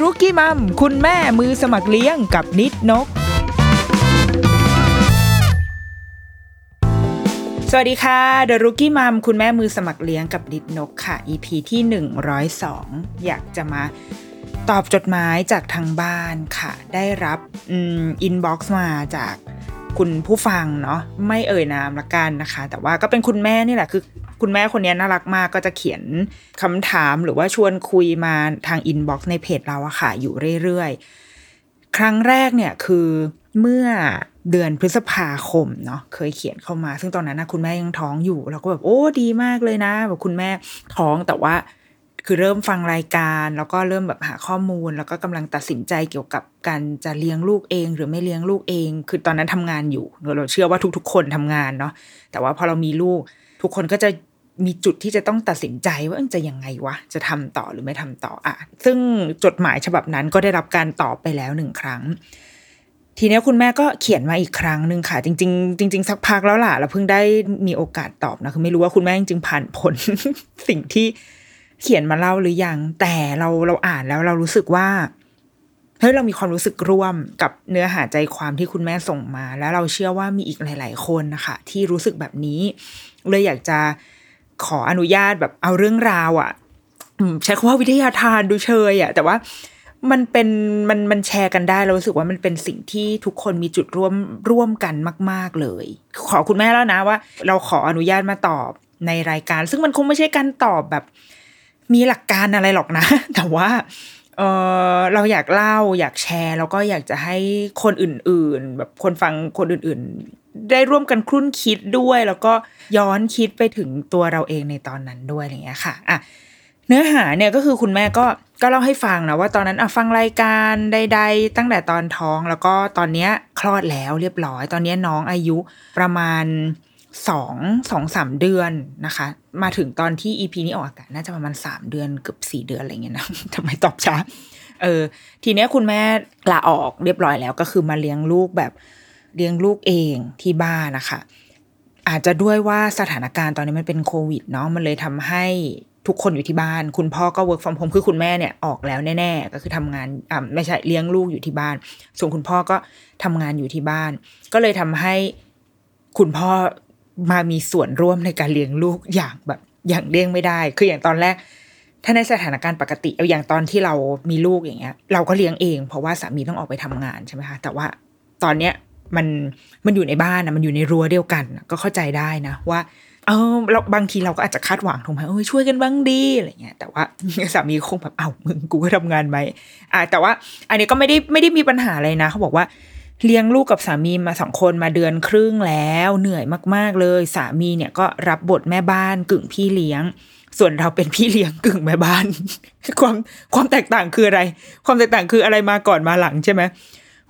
รุกี้มัม คุณแม่มือสมัครเลี้ยงกับนิดนก สวัสดีค่ะ The Rookie Mom คุณแม่มือสมัครเลี้ยงกับนิดนกค่ะ EP ที่ 102 อยากจะมาตอบจดหมายจากทางบ้านค่ะ ได้รับ inbox มาจาก คุณผู้ฟังเนาะไม่เอ่ยนามละกันนะคะ แต่ว่าก็เป็นคุณแม่นี่แหละคือ คุณแม่คนนี้น่ารักมากก็จะเขียนคำถามหรือว่าชวนคุยมาทาง inbox ในเพจเราอะค่ะอยู่เรื่อยๆ ครั้งแรกเนี่ยคือเมื่อเดือนพฤษภาคมเนาะเคยเขียนเข้ามา ซึ่งตอนนั้นนะคุณแม่ยังท้องอยู่เราก็แบบโอ้ดีมากเลยนะแบบคุณแม่ท้องแต่ว่า คือเริ่มฟังรายการ แล้วก็เริ่มแบบหาข้อมูล แล้วก็กำลังตัดสินใจเกี่ยวกับการจะเลี้ยงลูกเอง หรือไม่เลี้ยงลูกเอง คือตอนนั้นทำงานอยู่เราเชื่อว่าทุก ๆ คนทำงานเนาะแต่ว่าพอเรามีลูก ทุกคนก็จะมีจุดที่จะต้องตัดสินใจว่าจะยังไงวะ จะทำต่อหรือไม่ทำต่ออะซึ่งจดหมายฉบับนั้นก็ได้รับการตอบไปแล้วหนึ่งครั้ง ทีนี้คุณแม่ก็เขียนมาอีกครั้งหนึ่งค่ะ จริง ๆ จริง ๆ สักพักแล้วล่ะเราเพิ่งได้มีโอกาสตอบนะคือไม่รู้ว่าคุณแม่จริงๆผ่านผล สิ่งที่ เขียนมาเล่าหรือยัง แต่เราเราอ่านแล้วเรารู้สึกว่าเฮ้ยเรามีความรู้สึกร่วมกับเนื้อหาใจความที่คุณแม่ส่งมา แล้วเราเชื่อว่ามีอีกหลาย ๆ คนนะคะที่รู้สึกแบบนี้ เลยอยากจะขออนุญาตแบบเอาเรื่องราวอะ่ะใช้คำว่าวิทยาทานดูเชยอะ่ะ แต่ว่ามันเป็นมันมันแชร์กันได้เรารู้สึกว่ามันเป็นสิ่งที่ทุกคนมีจุดร่วมร่วมกันมาก ๆเลย ขอคุณแม่แล้วนะว่า เราขออนุญาตมาตอบในรายการ ซึ่งมันคงไม่ใช่การตอบแบบ มีหลักการอะไรหรอกนะ แต่ว่าเออเราอยากเล่าอยากแชร์ แล้วก็อยากจะให้คนอื่น ๆ แบบคนฟังคนอื่น ๆ ได้ร่วมกันครุ่นคิดด้วย แล้วก็ย้อนคิดไปถึงตัวเราเองในตอนนั้นด้วยอะไรเงี้ยค่ะอะเนื้อหาเนี่ยก็คือคุณแม่ก็ก็เล่าให้ฟังนะว่าตอนนั้นอะฟังรายการใด ๆ ตั้งแต่ตอนท้องแล้วก็ตอนเนี้ยคลอดแล้วเรียบร้อย ตอนนี้น้องอายุประมาณ สองสองสามเดือนนะคะ มาถึงตอนที่อีพีนี้ออกอากาศน่าจะประมาณสามเดือนเกือบสี่เดือนอะไรเงี้ยนะทำไมตอบช้า เออ ทีเนี้ยคุณแม่ลาออกเรียบร้อยแล้วก็คือมาเลี้ยงลูกแบบเลี้ยงลูกเองที่บ้านนะคะ อาจจะด้วยว่าสถานการณ์ตอนนี้มันเป็นโควิดเนาะมันเลยทำให้ทุกคนอยู่ที่บ้าน คุณพ่อก็ work from home คือคุณแม่เนี่ยออกแล้วแน่ๆ ก็คือทำงานอ่าไม่ใช่เลี้ยงลูกอยู่ที่บ้าน ส่วนคุณพ่อก็ทำงานอยู่ที่บ้าน ก็เลยทำให้คุณพ่อ มามีส่วนร่วมในการเลี้ยงลูกอย่างแบบอย่างเลี้ยงไม่ได้ คืออย่างตอนแรก ถ้าในสถานการณ์ปกติเอาอย่างตอนที่เรามีลูกอย่างเงี้ย เราก็เลี้ยงเอง เพราะว่าสามีต้องออกไปทำงานใช่ไหมคะแต่ว่าตอนเนี้ยมันมันอยู่ในบ้านนะมันอยู่ในรั้วเดียวกันก็เข้าใจได้นะว่า เออเราบางทีเราก็อาจจะคาดหวังถูกไหมเออช่วยกันบ้างดีอะไรเงี้ยแต่ว่าสามีคงแบบเอ้ามึงกูก็ทำงานไหมอ่าแต่ว่า อันนี้ก็ไม่ได้ไม่ได้มีปัญหาอะไรนะ เขาบอกว่า เลี้ยงลูกกับสามีมาสองคนมาเดือนครึ่งแล้วเหนื่อยมาก ๆ เลย สามีเนี่ยก็รับบทแม่บ้านกึ่งพี่เลี้ยง ส่วนเราเป็นพี่เลี้ยงกึ่งแม่บ้าน ความความแตกต่างคืออะไร ความแตกต่างคืออะไรมาก่อนมาหลังใช่ไหม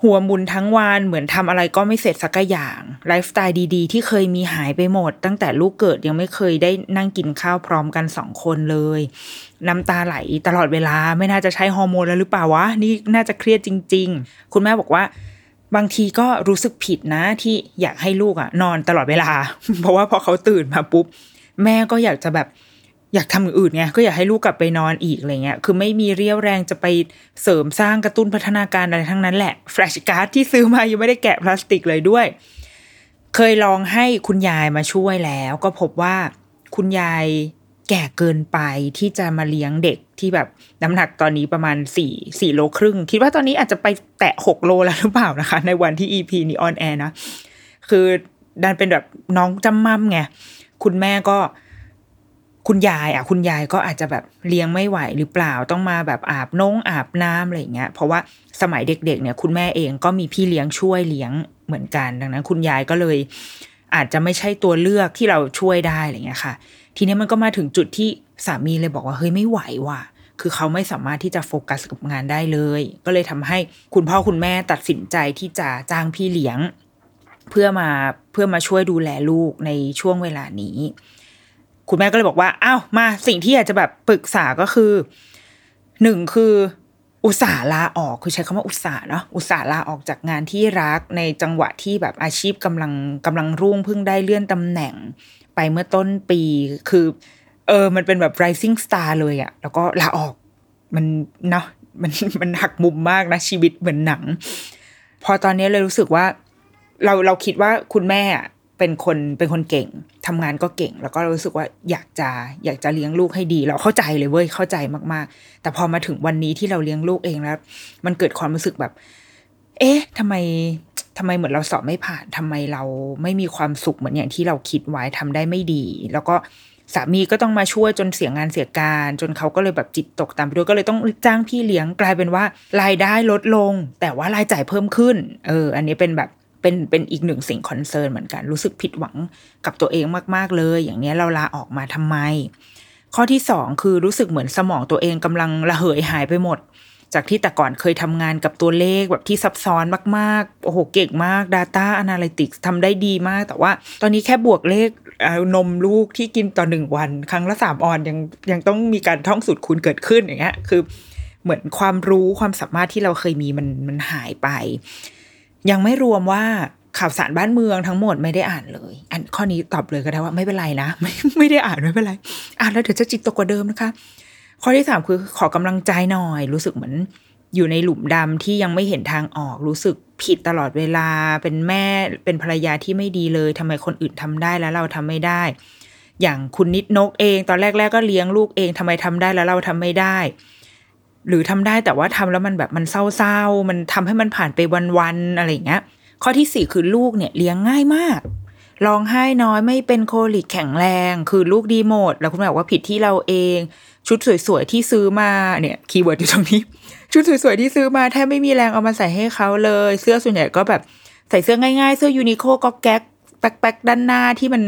หัวมุนทั้งวันเหมือนทำอะไรก็ไม่เสร็จสักอย่างไลฟ์สไตล์ดีๆ ที่เคยมีหายไปหมด ตั้งแต่ลูกเกิดยังไม่เคยได้นั่งกินข้าวพร้อมกันสองคนเลย น้ำตาไหลตลอดเวลาไม่น่าจะใช้ฮอร์โมนแล้วหรือเปล่าวะ นี่น่าจะเครียดจริง ๆ คุณแม่บอกว่า บางทีก็รู้สึกผิดนะที่อยากให้ลูกอะนอนตลอดเวลา เพราะว่าพอเขาตื่นมาปุ๊บ แม่ก็อยากจะแบบอยากทำอย่างอื่นไงก็อยากให้ลูกกลับไปนอนอีกอะไรเงี้ยคือไม่มีเรี่ยวแรงจะไปเสริมสร้างกระตุ้นพัฒนาการอะไรทั้งนั้นแหละแฟลชการ์ดที่ซื้อมายังไม่ได้แกะพลาสติกเลยด้วย เคยลองให้คุณยายมาช่วยแล้ว ก็พบว่าคุณยาย แก่เกินไปที่จะมาเลี้ยงเด็กที่แบบน้ำหนักตอนนี้ประมาณสี่สี่โลครึ่ง คิดว่าตอนนี้อาจจะไปแตะหกโลแล้วหรือเปล่านะคะ ในวันที่ EP นี้ on air นะ คือดันเป็นแบบน้องจ้ำม่ำไง คุณแม่ก็คุณยายอะคุณยายก็อาจจะแบบเลี้ยงไม่ไหวหรือเปล่าต้องมาแบบอาบน้องอาบน้ำอะไรอย่างเงี้ยเพราะว่าสมัยเด็กๆเนี่ย คุณแม่เองก็มีพี่เลี้ยงช่วยเลี้ยงเหมือนกัน ดังนั้น คุณยายก็เลย อาจจะไม่ใช่ตัวเลือกที่เราช่วยได้อะไรเงี้ยค่ะ ทีนี้มันก็มาถึงจุดที่สามีเลยบอกว่าเฮ้ยไม่ไหวว่ะ คือเขาไม่สามารถที่จะโฟกัสกับงานได้เลย ก็เลยทำให้คุณพ่อคุณแม่ตัดสินใจที่จะจ้างพี่เลี้ยง เพื่อมาเพื่อมาช่วยดูแลลูกในช่วงเวลานี้ คุณแม่ก็เลยบอกว่าอ้าวมาสิ่งที่อยากจะแบบปรึกษาก็คือหนึ่งคืออุตส่าห์ลาออกคือใช้คำว่าอุตส่าห์เนาะอุตส่าห์ลาออกจากงานที่รักในจังหวะที่แบบอาชีพกำลังกำลังรุ่งเพิ่งได้เลื่อนตำแหน่ง ไปเมื่อต้นปีคือ เออ มันเป็นแบบ rising star เลยอะแล้วก็ลาออกมันเนาะมันมันหักมุมมากนะ ชีวิตเหมือนหนัง พอตอนนี้เลยรู้สึกว่า เราเราคิดว่าคุณแม่อะเป็นคนเป็นคนเก่งทำงานก็เก่ง แล้วก็รู้สึกว่าอยากจะอยากจะเลี้ยงลูกให้ดี เราเข้าใจเลยเว้ยเข้าใจมาก ๆ แต่พอมาถึงวันนี้ที่เราเลี้ยงลูกเองแล้ว มันเกิดความรู้สึกแบบ เอ๊ะทำไมทำไมเหมือนเราสอบไม่ผ่านทำไมเราไม่มีความสุขเหมือนอย่างที่เราคิดไว้ทำได้ไม่ดี แล้วก็สามีก็ต้องมาช่วยจนเสียงานเสียการ จนเขาก็เลยแบบจิตตกตามไปด้วยก็เลยต้องจ้างพี่เลี้ยงกลายเป็นว่ารายได้ลดลง แต่ว่ารายจ่ายเพิ่มขึ้น เออ อันนี้เป็นแบบเป็นเป็นอีกหนึ่งสิ่งคอนเซิร์นเหมือนกัน รู้สึกผิดหวังกับตัวเองมาก ๆ เลย อย่างนี้เราลาออกมาทำไม ข้อที่สองคือรู้สึกเหมือนสมองตัวเองกำลังระเหยหายไปหมด จากที่แต่ก่อนเคยทำงานกับตัวเลขแบบที่ซับซ้อนมากๆ โอ้โห เก่งมาก Data Analytics ทำได้ดีมาก แต่ว่าตอนนี้แค่บวกเลขนมลูกที่กินต่อหนึ่งวัน ครั้งละสามออนยังยังต้องมีการท่องสูตรคูณเกิดขึ้นอย่างเงี้ยคือเหมือนความรู้ความสามารถที่เราเคยมีมันมันหายไป ยังไม่รวมว่าข่าวสารบ้านเมืองทั้งหมดไม่ได้อ่านเลย อันข้อนี้ตอบเลยก็ได้ว่าไม่เป็นไรนะ ไม่ไม่ได้อ่านไม่เป็นไร อ่านแล้วเดี๋ยวจะจิตตกกว่าเดิมนะคะ ข้อที่สามคือขอกำลังใจหน่อย รู้สึกเหมือนอยู่ในหลุมดำที่ยังไม่เห็นทางออก รู้สึกผิดตลอดเวลา เป็นแม่เป็นภรรยาที่ไม่ดีเลยทำไมคนอื่นทำได้แล้วเราทำไม่ได้ อย่างคุณนิดนกเอง ตอนแรก ๆ ก็เลี้ยงลูกเองทำไมทำได้แล้วเราทำไม่ได้ หรือทำได้แต่ว่าทำแล้วมันแบบมันเศร้าๆมันทำให้มันผ่านไปวันๆอะไรอย่างเงี้ย ข้อที่สี่คือลูกเนี่ยเลี้ยงง่ายมากร้องไห้น้อยไม่เป็น colic แข็งแรง คือลูกดีหมด แล้วคุณแม่บอกว่าผิดที่เราเอง ชุดสวยๆที่ซื้อมาเนี่ย keyword อยู่ตรงนี้ ชุดสวยๆที่ซื้อมาแทบไม่มีแรงเอามาใส่ให้เขาเลย เสื้อส่วนใหญ่ก็แบบใส่เสื้อง่ายๆ เสื้อ Uniqlo ก็แป๊กแป๊กๆด้านหน้าที่มัน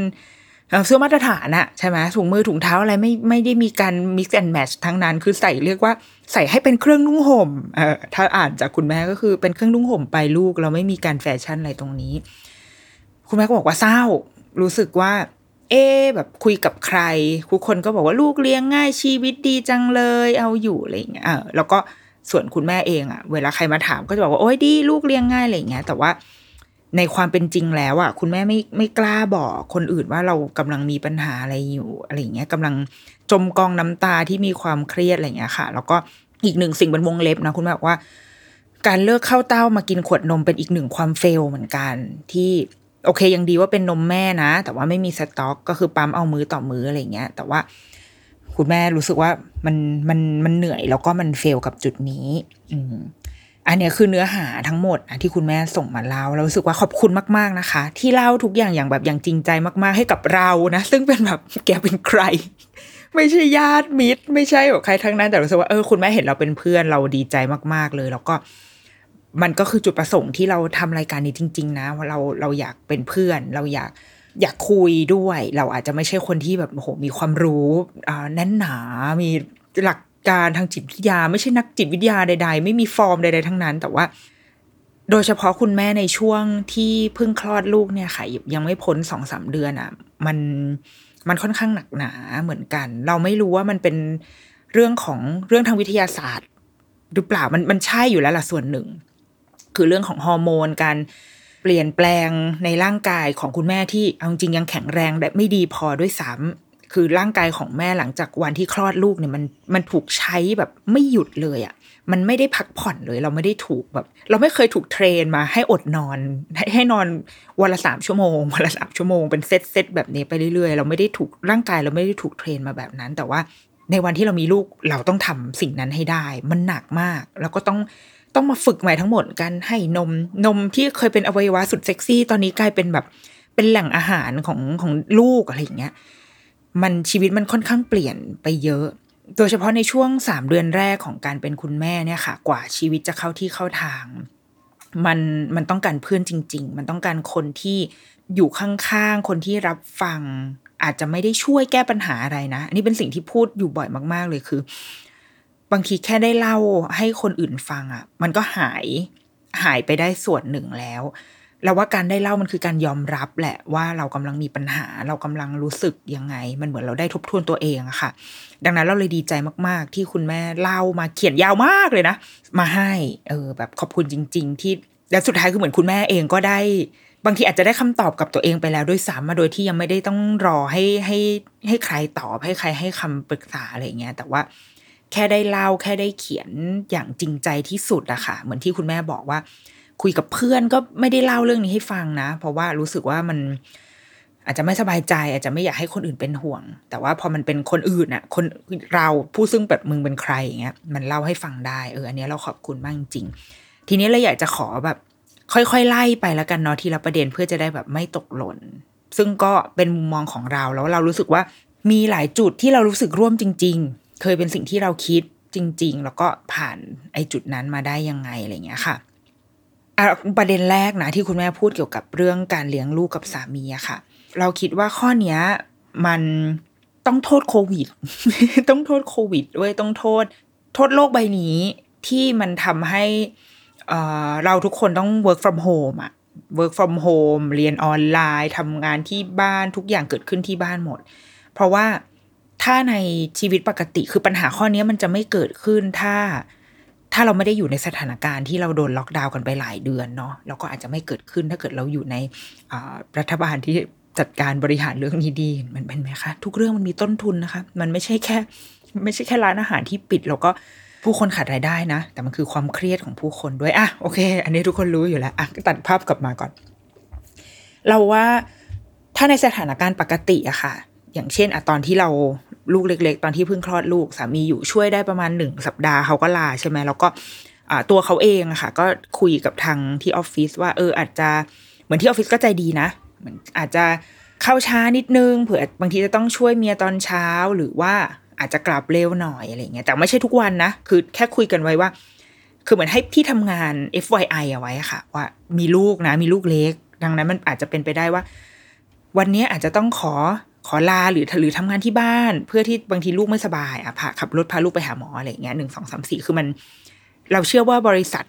เสื้อมาตรฐานอะใช่ไหมถุงมือถุงเท้าอะไรไม่ไม่ได้มีการ mix and match ทั้งนั้น คือใส่เรียกว่าใส่ให้เป็นเครื่องนุ่งห่มเออถ้าอ่านจากคุณแม่ก็คือเป็นเครื่องนุ่งห่มไปลูก เราไม่มีการแฟชั่นอะไรตรงนี้ คุณแม่ก็บอกว่าเศร้า รู้สึกว่า เอ๊แบบคุยกับใครทุกคนก็บอกว่าลูกเลี้ยงง่ายชีวิตดีจังเลย เอาอยู่อะไรอย่างเงี้ยเออแล้วก็ส่วนคุณแม่เองอะเวลาใครมาถามก็จะบอกว่าโอ้ยดีลูกเลี้ยงง่ายอะไรอย่างเงี้ย แต่ว่าในความเป็นจริงแล้วอะคุณแม่ไม่ไม่กล้าบอกคนอื่นว่าเรากำลังมีปัญหาอะไรอยู่อะไรอย่างเงี้ยกำลังจมกองน้ำตาที่มีความเครียดอะไรอย่างเงี้ยค่ะ แล้วก็อีกหนึ่งสิ่งเป็นวงเล็บนะคุณแม่บอกว่า การเลิกเข้าเต้ามากินขวดนมเป็นอีกหนึ่งความเฟลเหมือนกันที่ โอเคยังดีว่าเป็นนมแม่นะ แต่ว่าไม่มีสต็อกก็คือปั๊มเอามือต่อมืออะไรเงี้ย แต่ว่าคุณแม่รู้สึกว่ามันมันมันเหนื่อยแล้วก็มันเฟลกับจุดนี้ อืมอันเนี้ยคือเนื้อหาทั้งหมดนะที่คุณแม่ส่งมาเล่าเรารู้สึกว่าขอบคุณมาก ๆนะคะ ที่เล่าทุกอย่างอย่างแบบอย่างจริงใจมาก ๆ ให้กับเรานะ ซึ่งเป็นแบบแกเป็นใคร ไม่ใช่ญาติมิตร ไม่ใช่แบบใครทั้งนั้นแต่รู้สึกว่าเออคุณแม่เห็นเราเป็นเพื่อนเราดีใจมาก ๆเลย แล้วก็ มันก็คือจุดประสงค์ที่เราทำรายการนี้จริง ๆ นะว่าเราเราอยากเป็นเพื่อน เราอยากอยากคุยด้วย เราอาจจะไม่ใช่คนที่แบบโอ้โหมีความรู้อ่าแน่นหนา มีหลักการทางจิตวิทยา ไม่ใช่นักจิตวิทยาใด ๆ ไม่มีฟอร์มใด ๆ ทั้งนั้น แต่ว่า โดยเฉพาะคุณแม่ในช่วงที่เพิ่งคลอดลูกเนี่ยค่ะยังไม่พ้นสองสามเดือนอะ มันมันค่อนข้างหนักหนาเหมือนกัน เราไม่รู้ว่ามันเป็นเรื่องของเรื่องทางวิทยาศาสตร์หรือเปล่ามันมันใช่อยู่แล้วล่ะส่วนหนึ่ง คือเรื่องของฮอร์โมนการเปลี่ยนแปลงในร่างกายของคุณแม่ที่เอาจริงยังแข็งแรงและไม่ดีพอด้วยซ้ำคือร่างกายของแม่หลังจากวันที่คลอดลูกเนี่ยมันมันถูกใช้แบบไม่หยุดเลยอะ่ะมันไม่ได้พักผ่อนเลย เราไม่ได้ถูกแบบ เราไม่เคยถูก train มาให้อดนอน ให้ให้นอนวันละสามชั่วโมงวันละสามชั่วโมงเป็น set set แบบนี้ไปเรื่อยๆ เราไม่ได้ถูกร่างกายเราไม่ได้ถูก train มาแบบนั้น แต่ว่าในวันที่เรามีลูกเราต้องทำสิ่งนั้นให้ได้ มันหนักมาก แล้วก็ต้อง ต้องมาฝึกใหม่ทั้งหมดกันให้นมนมที่เคยเป็นอวัยวะสุดเซ็กซี่ ตอนนี้กลายเป็นแบบเป็นแหล่งอาหารของของลูกอะไรอย่างเงี้ยมันชีวิตมันค่อนข้างเปลี่ยนไปเยอะ โดยเฉพาะในช่วงสามเดือนแรกของการเป็นคุณแม่เนี่ยค่ะ กว่าชีวิตจะเข้าที่เข้าทาง มันมันต้องการเพื่อนจริง ๆ มันต้องการคนที่อยู่ข้างๆ คนที่รับฟังอาจจะไม่ได้ช่วยแก้ปัญหาอะไรนะ อันนี้เป็นสิ่งที่พูดอยู่บ่อยมาก ๆ เลยคือ บางทีแค่ได้เล่าให้คนอื่นฟังอะ่ะ มันก็หายหายไปได้ส่วนหนึ่งแล้วเราว่าการได้เล่ามันคือการยอมรับแหละว่าเรากำลังมีปัญหา เรากำลังรู้สึกยังไง มันเหมือนเราได้ทบทวนตัวเองอะค่ะ ดังนั้นเราเลยดีใจมาก ๆ ที่คุณแม่เล่ามาเขียนยาวมากเลยนะ มาให้เออแบบขอบคุณจริง ๆ ที่แล้วสุดท้ายคือเหมือนคุณแม่เองก็ได้ บางทีอาจจะได้คำตอบกับตัวเองไปแล้วด้วยซ้ำมาโดยที่ยังไม่ได้ต้องรอให้ให้ให้ใครตอบให้ใครให้คำปรึกษาอะไรเงี้ยแต่ว่า แค่ได้เล่าแค่ได้เขียนอย่างจริงใจที่สุดอะค่ะ เหมือนที่คุณแม่บอกว่า คุยกับเพื่อนก็ไม่ได้เล่าเรื่องนี้ให้ฟังนะ เพราะว่ารู้สึกว่ามันอาจจะไม่สบายใจ อาจจะไม่อยากให้คนอื่นเป็นห่วง แต่ว่าพอมันเป็นคนอื่นอะคนเราผู้ซึ่งแบบมึงเป็นใครอย่างเงี้ยมันเล่าให้ฟังได้เอออันนี้เราขอบคุณมากจริง ทีนี้เราอยากจะขอแบบ ค่อยๆไล่ไปแล้วกันเนาะทีละประเด็นเพื่อจะได้แบบไม่ตกหล่นซึ่งก็เป็นมุมมองของเราแล้วเรารู้สึกว่ามีหลายจุดที่เรารู้สึกร่วมจริง ๆ เคยเป็นสิ่งที่เราคิดจริง ๆ แล้วก็ผ่านไอ้จุดนั้นมาได้ยังไงอะไรเงี้ยค่ะประเด็นแรกนะที่คุณแม่พูดเกี่ยวกับเรื่องการเลี้ยงลูกกับสามีอะค่ะ เราคิดว่าข้อเนี้ยมันต้องโทษโควิด ต้องโทษโควิดด้วยต้องโทษ โทษโลกใบนี้ที่มันทำให้เราทุกคนต้อง work from home อะ work from home เรียนออนไลน์ทำงานที่บ้านทุกอย่างเกิดขึ้นที่บ้านหมด เพราะว่า ถ้าในชีวิตปกติคือปัญหาข้อนี้มันจะไม่เกิดขึ้นถ้า ถ้าเราไม่ได้อยู่ในสถานการณ์ที่เราโดนล็อกดาวน์กันไปหลายเดือนเนาะเราก็อาจจะไม่เกิดขึ้นถ้าเกิดเราอยู่ในรัฐบาลที่จัดการบริหารเรื่องนี้ดีมันเป็นไหมคะทุกเรื่องมันมีต้นทุนนะคะ มันไม่ใช่แค่ ไม่ใช่แค่ร้านอาหารที่ปิด แล้วก็ผู้คนขาดรายได้นะ แต่มันคือความเครียดของผู้คนด้วยอะโอเค อันนี้ทุกคนรู้อยู่แล้วอะตัดภาพกลับมาก่อน เราว่าถ้าในสถานการณ์ปกติอะค่ะ อย่างเช่นอะตอนที่เราลูกเล็ก ๆ ตอนที่เพิ่งคลอดลูกสามีอยู่ช่วยได้ประมาณหนึ่งสัปดาห์เขาก็ลาใช่ไหมแล้วก็ตัวเขาเองอะค่ะ ก็คุยกับทางที่ออฟฟิศว่าเอออาจจะเหมือนที่ออฟฟิศก็ใจดีนะเหมือนอาจจะเข้าช้านิดนึงเผื่อบางทีจะต้องช่วยเมียตอนเช้าหรือว่าอาจจะกลับเร็วหน่อยอะไรเงี้ยแต่ไม่ใช่ทุกวันนะ คือแค่คุยกันไว้ว่า คือเหมือนให้ที่ทำงาน FYI เอาไว้ค่ะ ว่ามีลูกนะ มีลูกเล็ก ดังนั้นมันอาจจะเป็นไปได้ว่า วันนี้อาจจะต้องขอ ขอลาหรือหรือทำงานที่บ้าน เพื่อที่บางทีลูกไม่สบายอะพาขับรถพาลูกไปหาหมออะไรอย่างเงี้ยหนึ่งสองสามสี่คือมัน เราเชื่อว่าบริษัท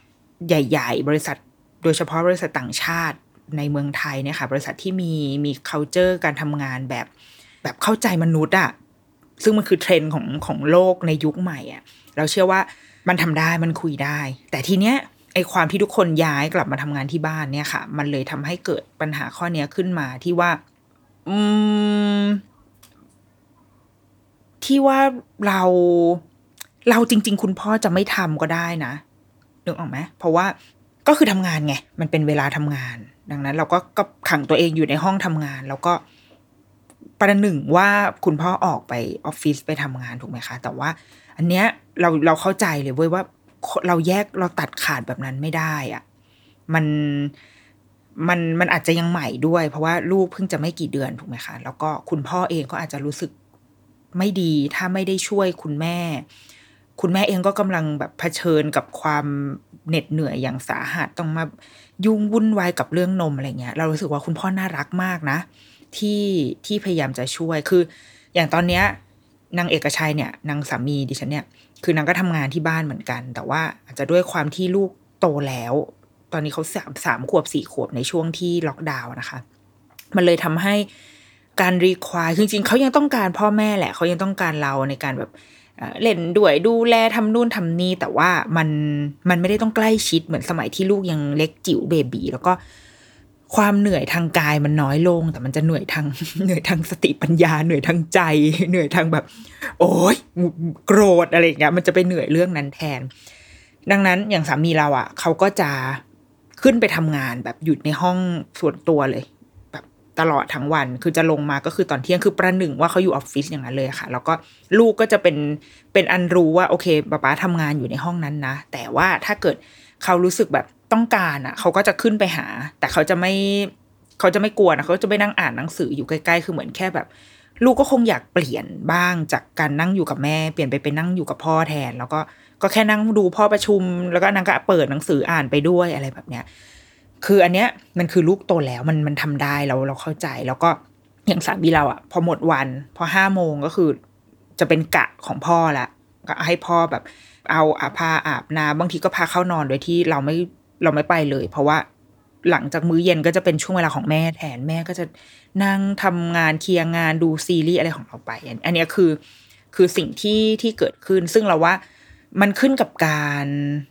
ใหญ่ ๆ บริษัทโดยเฉพาะบริษัทต่างชาติในเมืองไทยเนี่ยค่ะบริษัทที่มีมี culture การทำงานแบบแบบเข้าใจมนุษย์อะซึ่งมันคือเทรนด์ของของโลกในยุคใหม่อะเราเชื่อว่ามันทำได้มันคุยได้ แต่ทีเนี้ยไอความที่ทุกคนย้ายกลับมาทำงานที่บ้านเนี่ยค่ะ มันเลยทำให้เกิดปัญหาข้อเนี้ยขึ้นมาที่ว่า อืม ที่ว่าเรา เราจริง ๆ คุณพ่อจะไม่ทำก็ได้นะนึกออกไหมเพราะว่าก็คือทำงานไง มันเป็นเวลาทำงาน ดังนั้น เราก็ก็ขังตัวเองอยู่ในห้องทำงาน แล้วก็ประหนึ่งว่าคุณพ่อออกไปออฟฟิศไปทำงานถูกไหมคะ แต่ว่า อันเนี้ยเราเราเข้าใจเลยเว้ยว่า เราแยกเราตัดขาดแบบนั้นไม่ได้อะมัน มันมันอาจจะยังใหม่ด้วย เพราะว่าลูกเพิ่งจะไม่กี่เดือนถูกไหมคะ แล้วก็คุณพ่อเองก็อาจจะรู้สึกไม่ดีถ้าไม่ได้ช่วยคุณแม่ คุณแม่เองก็กำลังแบบเผชิญกับความเหน็ดเหนื่อยอย่างสาหัสต้องมายุ่งวุ่นวายกับเรื่องนมอะไรเงี้ย เรารู้สึกว่าคุณพ่อน่ารักมากนะ ที่ที่พยายามจะช่วยคือ อย่างตอนเนี้ยนางเอกชัยเนี่ยนางสามีดิฉันเนี่ยคือนางก็ทำงานที่บ้านเหมือนกัน แต่ว่าอาจจะด้วยความที่ลูกโตแล้ว ตอนนี้เขาสามสามขวบสี่ขวบในช่วงที่ล็อกดาวน์นะคะ มันเลยทำให้การรีควายจริงๆเขายังต้องการพ่อแม่แหละเขายังต้องการเราในการแบบเล่นด้วยดูแลทำนู่นทำนี่แต่ว่ามันมันไม่ได้ต้องใกล้ชิดเหมือนสมัยที่ลูกยังเล็กจิ๋วเบบีแล้วก็ความเหนื่อยทางกายมันน้อยลง แต่มันจะเหนื่อยทางเหนื่อยทางสติปัญญาเหนื่อยทางใจ เหนื่อยทางแบบ โอ้ยโกรธอะไรอย่างเงี้ยมันจะไปเหนื่อยเรื่องนั้นแทน ดังนั้นอย่างสามีเราอะ่ะเขาก็จะ ขึ้นไปทำงานแบบหยุดในห้องส่วนตัวเลย แบบตลอดทั้งวัน คือจะลงมาก็คือตอนเที่ยงคือประหนึ่งว่าเขาอยู่ออฟฟิศอย่างนั้นเลยค่ะ แล้วก็ลูกก็จะเป็นเป็นอันรู้ว่าโอเคป้าป้าทำงานอยู่ในห้องนั้นนะ แต่ว่าถ้าเกิดเขารู้สึกแบบต้องการอะ เขาก็จะขึ้นไปหา แต่เขาจะไม่เขาจะไม่กลัวนะเขาจะไม่นั่งอ่านหนังสืออยู่ใกล้ๆ คือเหมือนแค่แบบ ลูกก็คงอยากเปลี่ยนบ้างจากการนั่งอยู่กับแม่ เปลี่ยนไปเป็นนั่งอยู่กับพ่อแทน แล้วก็ ก็แค่นั่งดูพ่อประชุม แล้วก็นางก็เปิดหนังสืออ่านไปด้วยอะไรแบบเนี้ย คืออันเนี้ยมันคือลูกโตแล้วมันมันทำได้เราเราเข้าใจแล้วก็อย่างสามีเราอะพอหมดวันพอห้าโมงก็คือจะเป็นกะของพ่อละก็ให้พ่อแบบเอาอาพาอาบน้ำบางทีก็พาเข้านอนโดยที่เราไม่เราไม่ไปเลย เพราะว่าหลังจากมื้อเย็นก็จะเป็นช่วงเวลาของแม่แทนแม่ก็จะนั่งทำงานเคลียร์งานดูซีรีส์อะไรของเราไป อันนี้คือคือสิ่งที่ที่เกิดขึ้นซึ่งเราว่า มันขึ้นกับการ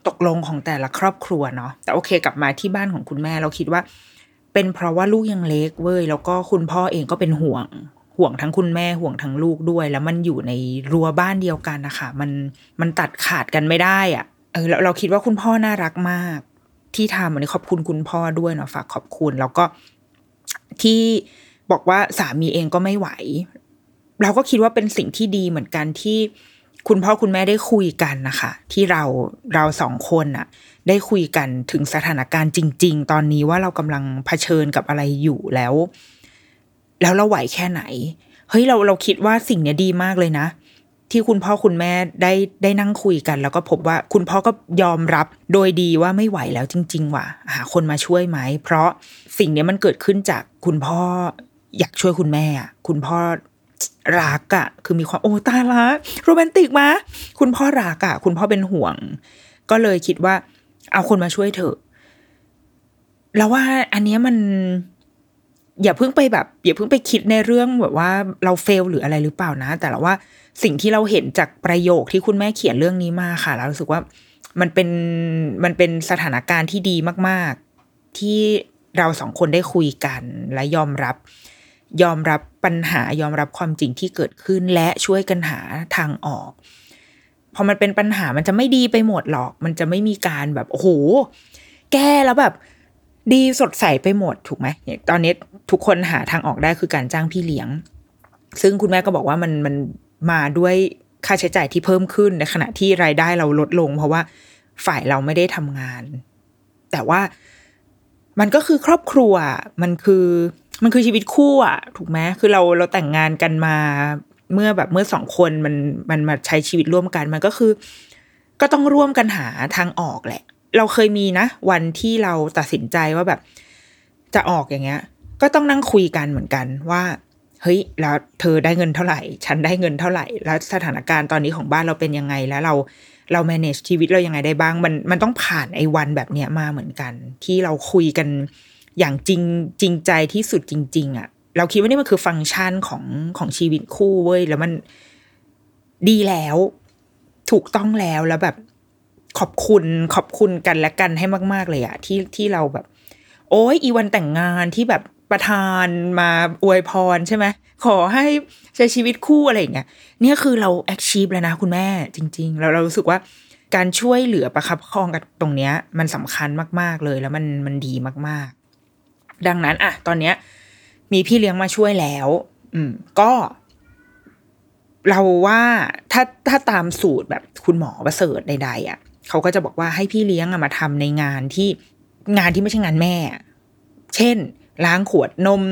ตกลงของแต่ละครอบครัวเนาะแต่โอเคกลับมาที่บ้านของคุณแม่เราคิดว่า เป็นเพราะว่าลูกยังเล็กเว้ยแล้วก็คุณพ่อเองก็เป็นห่วง ห่วงทั้งคุณแม่ห่วงทั้งลูกด้วย แล้วมันอยู่ในรั้วบ้านเดียวกันนะคะมันมันตัดขาดกันไม่ได้อะเออเราเราคิดว่าคุณพ่อน่ารักมาก ที่ทำอันนี้ขอบคุณคุณพ่อด้วยเนาะฝากขอบคุณ แล้วก็ที่บอกว่าสามีเองก็ไม่ไหว เราก็คิดว่าเป็นสิ่งที่ดีเหมือนกันที่ คุณพ่อคุณแม่ได้คุยกันนะคะ ที่เราเราสองคนอะได้คุยกันถึงสถานการณ์จริง ๆ ตอนนี้ว่าเรากำลังเผชิญกับอะไรอยู่แล้ว แล้วเราไหวแค่ไหนเฮ้ยเราเราคิดว่าสิ่งเนี้ยดีมากเลยนะ ที่คุณพ่อคุณแม่ได้ได้นั่งคุยกัน แล้วก็พบว่าคุณพ่อก็ยอมรับโดยดีว่าไม่ไหวแล้วจริง ๆ ว่ะหาคนมาช่วยไหม เพราะสิ่งนี้มันเกิดขึ้นจากคุณพ่ออยากช่วยคุณแม่คุณพ่อ รักอะคือมีความโอ้ตาละโรแมนติกมาคุณพ่อรักอะคุณพ่อเป็นห่วง ก็เลยคิดว่า เอาคนมาช่วยเถอะ แล้วว่าอันนี้มัน อย่าเพิ่งไปแบบ อย่าเพิ่งไปคิดในเรื่องแบบว่าเราเฟลหรืออะไรหรือเปล่านะ แต่ละว่าสิ่งที่เราเห็นจากประโยคที่คุณแม่เขียนเรื่องนี้มาค่ะ แล้วรู้สึกว่ามันเป็นมันเป็นสถานการณ์ที่ดีมาก ๆ ที่เราสองคนได้คุยกันและยอมรับ ยอมรับปัญหายอมรับความจริงที่เกิดขึ้นและช่วยกันหาทางออกพอมันเป็นปัญหามันจะไม่ดีไปหมดหรอก มันจะไม่มีการแบบโอ้โหแก้แล้วแบบ ดีสดใสไปหมดถูกไหมตอนนี้ทุกคนหาทางออกได้คือการจ้างพี่เลี้ยง ซึ่งคุณแม่ก็บอกว่ามันมันมาด้วยค่าใช้จ่ายที่เพิ่มขึ้นในขณะที่รายได้เราลดลง เพราะว่าฝ่ายเราไม่ได้ทำงาน แต่ว่ามันก็คือครอบครัวมันคือ มันคือชีวิตคู่อะถูกไหมคือเราเราแต่งงานกันมาเมื่อแบบเมื่อสองคนมันมันมาใช้ชีวิตร่วมกันมันก็คือ ก็ต้องร่วมกันหาทางออกแหละ เราเคยมีนะ วันที่เราตัดสินใจว่าแบบ จะออกอย่างเงี้ย ก็ต้องนั่งคุยกันเหมือนกันว่า เฮ้ย แล้วเธอได้เงินเท่าไหร่ ฉันได้เงินเท่าไหร่ แล้วสถานการณ์ตอนนี้ของบ้านเราเป็นยังไงแล้วเราเรา manage ชีวิตเรายังไงได้บ้าง มันมันต้องผ่านไอ้วันแบบเนี้ยมาเหมือนกัน ที่เราคุยกัน อย่างจริงจริงใจที่สุดจริง ๆอะ่ะ เราคิดว่านี่มันคือฟังก์ชันของของชีวิตคู่เว้ย แล้วมันดีแล้ว ถูกต้องแล้วแล้วแบบ ขอบคุณขอบคุณกันและกันให้มาก ๆ เลยอะที่ที่เราแบบ โอ้ยอีวันแต่งงานที่แบบประธานมาอวยพรใช่ไหมขอให้ใช้ชีวิตคู่อะไรอย่างเงี้ยเนี่ยคือเราแอคชีพแล้วนะคุณแม่จริง ๆ เราเรารู้สึกว่าการช่วยเหลือประคับคองกันตรงเนี้ย มันสำคัญมาก ๆเลยแล้วมันมันดีมาก ดังนั้นอะตอนเนี้ย มีพี่เลี้ยงมาช่วยแล้ว อืม ก็ เราว่าถ้าถ้าตามสูตรแบบคุณหมอประเสริฐใดๆอะ่ะเขาก็จะบอกว่าให้พี่เลี้ยงมาทำในงานที่งานที่ไม่ใช่งานแม่ เช่น ล้างขวดนม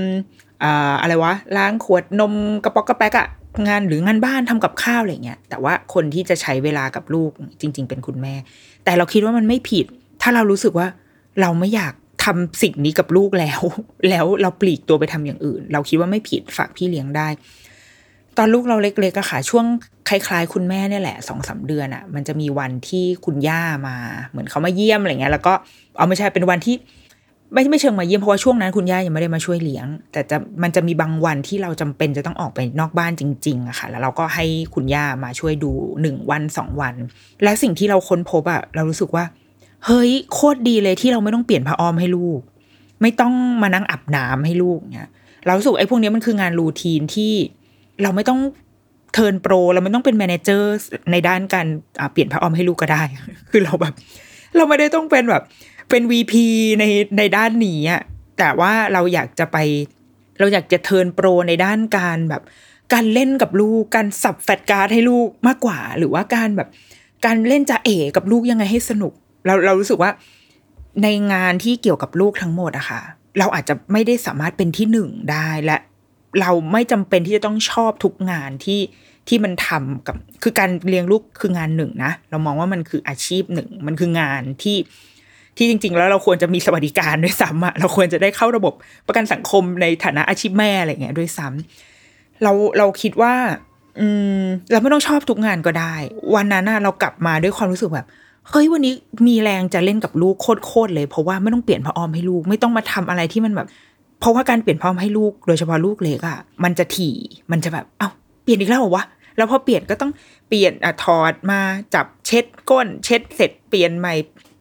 อ่าอะไรวะ ล้างขวดนมกระป๋อกกระแป๊กอะงานหรืองานบ้านทำกับข้าวอะไรเงี้ย แต่ว่าคนที่จะใช้เวลากับลูกจริง ๆ เป็นคุณแม่ แต่เราคิดว่ามันไม่ผิด ถ้าเรารู้สึกว่าเราไม่อยาก ทำสิ่งนี้กับลูกแล้ว แล้วเราปลีกตัวไปทำอย่างอื่น เราคิดว่าไม่ผิดฝากพี่เลี้ยงได้ ตอนลูกเราเล็กๆอะค่ะ ช่วงคล้ายๆ คุณแม่เนี่ยแหละสองสาเดือนอะมันจะมีวันที่คุณย่ามา เหมือนเขามาเยี่ยมอะไรเงี้ย แล้วก็เอาไม่ใช่เป็นวันที่ไม่ไม่เชิงมาเยี่ยมเพราะว่าช่วงนั้นคุณย่ายังไม่ได้มาช่วยเลี้ยง แต่จะมันจะมีบางวันที่เราจำเป็นจะต้องออกไปนอกบ้านจริงๆอะค่ะ แล้วเราก็ให้คุณย่ามาช่วยดูหนึ่งวันสองวัน และสิ่งที่เราค้นพบอะเรารู้สึกว่า เฮ้ยโคตรดีเลยที่เราไม่ต้องเปลี่ยนผ้าอ้อมให้ลูก ไม่ต้องมานั่งอาบน้ำให้ลูกเนี่ยเรารู้สึกไอ้พวกนี้มันคืองาน routine ที่เราไม่ต้อง turn pro เราไม่ต้องเป็น manager ในด้านการเปลี่ยนผ้าอ้อมให้ลูกก็ได้ คือเราแบบ เราไม่ได้ต้องเป็นแบบเป็น VP ในในด้านนี้อะแต่ว่าเราอยากจะไป เราอยากจะ turn pro ในด้านการแบบ การเล่นกับลูกการสับแฟตการ์ดให้ลูกมากกว่า หรือว่าการแบบการเล่นจะเอกับลูกยังไงให้สนุก เราเรารู้สึกว่าในงานที่เกี่ยวกับลูกทั้งหมดอะค่ะ เราอาจจะไม่ได้สามารถเป็นที่หนึ่งได้และเราไม่จำเป็นที่จะต้องชอบทุกงานที่ที่มันทำกับคือการเลี้ยงลูกคืองานหนึ่งนะ เรามองว่ามันคืออาชีพหนึ่ง มันคืองานที่ที่จริง ๆ แล้วเราควรจะมีสวัสดิการด้วยซ้ำอะเราควรจะได้เข้าระบบประกันสังคมในฐานะอาชีพแม่อะไรเงี้ยด้วยซ้ำเราเราคิดว่า อืม เราไม่ต้องชอบทุกงานก็ได้ วันนั้นเรากลับมาด้วยความรู้สึกแบบ เฮ้ยวันนี้มีแรงจะเล่นกับลูกโคตรเลย เพราะว่าไม่ต้องเปลี่ยนผ้าอ้อมให้ลูกไม่ต้องมาทำอะไรที่มันแบบ เพราะว่าการเปลี่ยนผ้าอ้อมให้ลูกโดยเฉพาะลูกเล็กอะมันจะถี่มันจะแบบเอ้าเปลี่ยนอีกแล้วเหรอวะแล้วพอเปลี่ยนก็ต้องเปลี่ยนอะถอดมาจับเช็ดก้น เช็ดเสร็จเปลี่ยนใหม่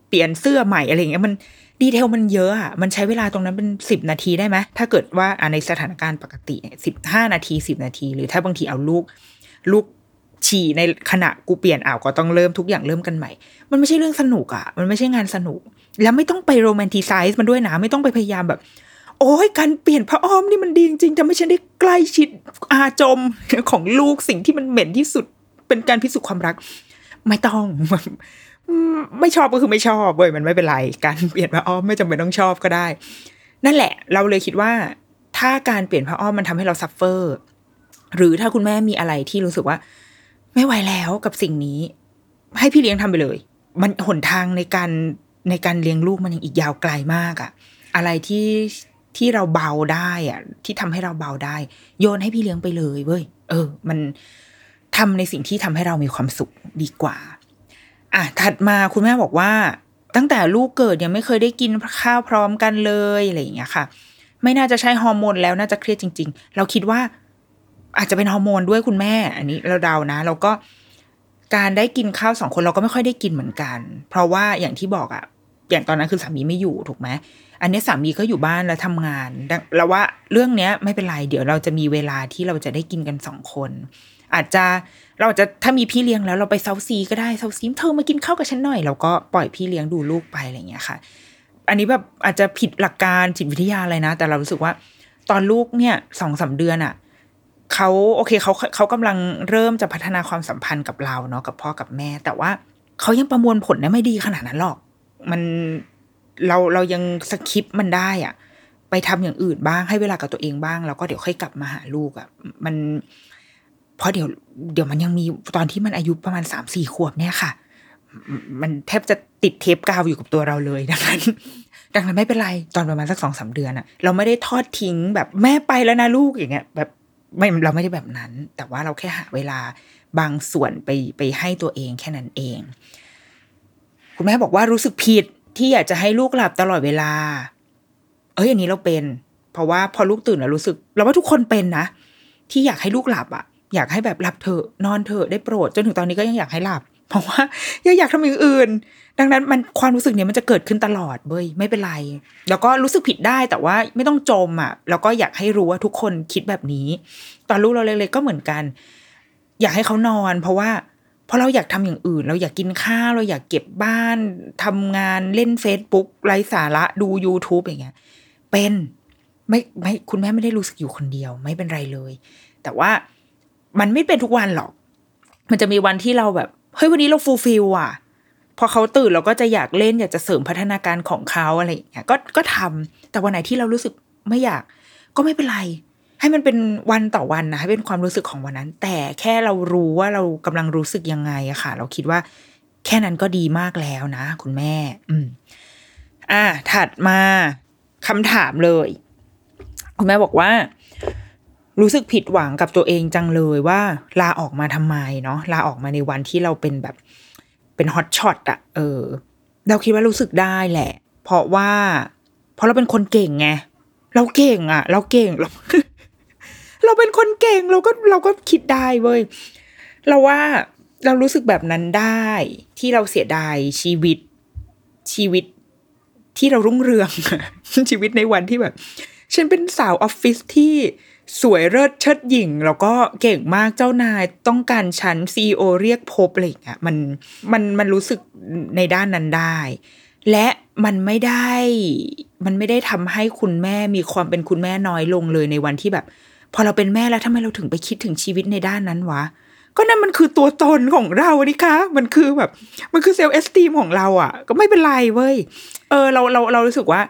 เปลี่ยนเสื้อใหม่อะไรเงี้ยมันดีเทลมันเยอะอะมันใช้เวลาตรงนั้นเป็นสิบนาทีได้ไหมถ้าเกิดว่าในสถานการณ์ปกติสิบห้านาทีสิบนาที หรือถ้าบางทีเอาลูก ลูก ฉี่ในขณะกูเปลี่ยนอ่าวก็ต้องเริ่มทุกอย่างเริ่มกันใหม่ มันไม่ใช่เรื่องสนุกอะ่ะ มันไม่ใช่งานสนุก แล้วไม่ต้องไปโรแมนติไซส์มันด้วยนะ ไม่ต้องไปพยายามแบบ โอ้ยการเปลี่ยนพระอ้อมนี่มันดีจริงๆจะไม่ใช่ได้ใกล้ชิดอาจมของลูกสิ่งที่มันเหม็นที่สุดเป็นการพิสูจน์ความรัก ไม่ต้องไม่ชอบก็คือไม่ชอบเว้ยมันไม่เป็นไร การเปลี่ยนผ้าอ้อมไม่จำเป็นต้องชอบก็ได้ นั่นแหละ เราเลยคิดว่า ถ้าการเปลี่ยนผ้าอ้อมมันทำให้เรา suffer หรือถ้าคุณแม่มีอะไรที่รู้สึกว่า ไม่ไหวแล้วกับสิ่งนี้ ให้พี่เลี้ยงทำไปเลย มันหนทางในการในการเลี้ยงลูกมันยังอีกยาวไกลมากอะอะไรที่ที่เราเบาได้อะที่ทำให้เราเบาได้ โยนให้พี่เลี้ยงไปเลยเว้ยเออ มันทำในสิ่งที่ทำให้เรามีความสุขดีกว่า อะถัดมาคุณแม่บอกว่า ตั้งแต่ลูกเกิดยังไม่เคยได้กินข้าวพร้อมกันเลยอะไรอย่างเงี้ยค่ะ ไม่น่าจะใช่ฮอร์โมนแล้วน่าจะเครียดจริง ๆ เราคิดว่า อาจจะเป็นฮอร์โมนด้วยคุณแม่ อันนี้เราเดานะ แล้วก็การได้กินข้าวสองคนเราก็ไม่ค่อยได้กินเหมือนกัน เพราะว่าอย่างที่บอกอะอย่างตอนนั้นคือสามีไม่อยู่ถูกไหมอันนี้สามีก็อยู่บ้านแล้วทำงานแล้วว่าเรื่องเนี้ยไม่เป็นไรเดี๋ยวเราจะมีเวลาที่เราจะได้กินกันสองคน อาจจะเราจะถ้ามีพี่เลี้ยงแล้วเราไปเซาซีก็ได้เซาซีเธอมากินข้าวกับฉันหน่อยเราก็ปล่อยพี่เลี้ยงดูลูกไปอะไรเงี้ยค่ะ อันนี้แบบอาจจะผิดหลักการจิตวิทยาอะไรนะ แต่เรารู้สึกว่าตอนลูกเนี่ยสองสาเดือนอะ เขาโอเคเขาเขากำลังเริ่มจะพัฒนาความสัมพันธ์กับเราเนาะกับพ่อกับแม่ แต่ว่าเขายังประมวลผลได้ไม่ดีขนาดนั้นหรอก มันเราเรายังสคิปมันได้อะไปทำอย่างอื่นบ้างให้เวลากับตัวเองบ้าง แล้วก็เดี๋ยวค่อยกลับมาหาลูกอะมันเพราะเดี๋ยว เดี๋ยวมันยังมีตอนที่มันอายุประมาณสามสี่ขวบเนี่ยค่ะ มันแทบจะติดเทปกาวอยู่กับตัวเราเลยดังนั้นดังนั้นไม่เป็นไรตอนประมาณสักสองสาเดือนอะเราไม่ได้ทอดทิ้งแบบแม่ไปแล้วนะลูกอย่างเงี้ยแบบ ไม่เราไม่ได้แบบนั้น แต่ว่าเราแค่หาเวลาบางส่วนไปไปให้ตัวเองแค่นั้นเอง คุณแม่บอกว่ารู้สึกผิดที่อยากจะให้ลูกหลับตลอดเวลา เอ้ยอันนี้เราเป็น เพราะว่าพอลูกตื่นแล้วรู้สึก เราว่าทุกคนเป็นนะ ที่อยากให้ลูกหลับอะ่ะ อยากให้แบบหลับเถอะนอนเถอะได้โปรด จนถึงตอนนี้ก็ยังอยากให้หลับ เพราะว่ายังอยากทำอย่างอื่น ดังนั้นมันความรู้สึกเนี้ยมันจะเกิดขึ้นตลอดเว้ยไม่เป็นไร แล้วก็รู้สึกผิดได้แต่ว่าไม่ต้องจมอะ แล้วก็อยากให้รู้ว่าทุกคนคิดแบบนี้ ตอนลูกเราเล็กๆก็เหมือนกัน อยากให้เขานอน เพราะว่าเพราะเราอยากทำอย่างอื่น เราอยากกินข้าวเราอยากเก็บบ้านทำงานเล่นเฟซบุ๊กไร้สาระดู YouTube อย่างเงี้ย เป็นไม่ไม่คุณแม่ไม่ได้รู้สึกอยู่คนเดียว ไม่เป็นไรเลย แต่ว่ามันไม่เป็นทุกวันหรอก มันจะมีวันที่เราแบบเฮ้ยวันนี้เรา fulfill อะ พอเขาตื่นเราก็จะอยากเล่นอยากจะเสริมพัฒนาการของเขาอะไรอย่างเงี้ยก็ก็ทำแต่วันไหนที่เรารู้สึกไม่อยาก ก็ไม่เป็นไร ให้มันเป็นวันต่อวันนะให้เป็นความรู้สึกของวันนั้น แต่แค่เรารู้ว่าเรากำลังรู้สึกยังไงอะค่ะ เราคิดว่า แค่นั้นก็ดีมากแล้วนะ คุณแม่ อืม อ่า ถัดมาคำถามเลย คุณแม่บอกว่า รู้สึกผิดหวังกับตัวเองจังเลยว่า ลาออกมาทำไมเนาะลาออกมาในวันที่เราเป็นแบบ เป็นฮอตช็อตอะเออ เราคิดว่ารู้สึกได้แหละ เพราะว่า เพราะเราเป็นคนเก่งไงเราเก่งอะเราเก่งเราเราเป็นคนเก่งเราก็เราก็คิดได้เว้ยเราว่าเรารู้สึกแบบนั้นได้ ที่เราเสียดายชีวิตชีวิตที่เรารุ่งเรืองชีวิตในวันที่แบบ ฉันเป็นสาวออฟฟิศที่ สวยเลิศเชิดหยิ่งแล้วก็เก่งมากเจ้านายต้องการฉันซีอเรียกพบอะไรอย่างเงี้ยมันมันมันรู้สึกในด้านนั้นได้ และมันไม่ได้ มันไม่ได้ทำให้คุณแม่มีความเป็นคุณแม่น้อยลงเลยในวันที่แบบ พอเราเป็นแม่แล้วทำไมเราถึงไปคิดถึงชีวิตในด้านนั้นวะก็นั่นมันคือตัวตนของเราดิคะ มันคือแบบ มันคือเซลล์เอสตีมของเราอะ่ะ ก็ไม่เป็นไรเว้ย เออเราเราเรารู้สึกว่า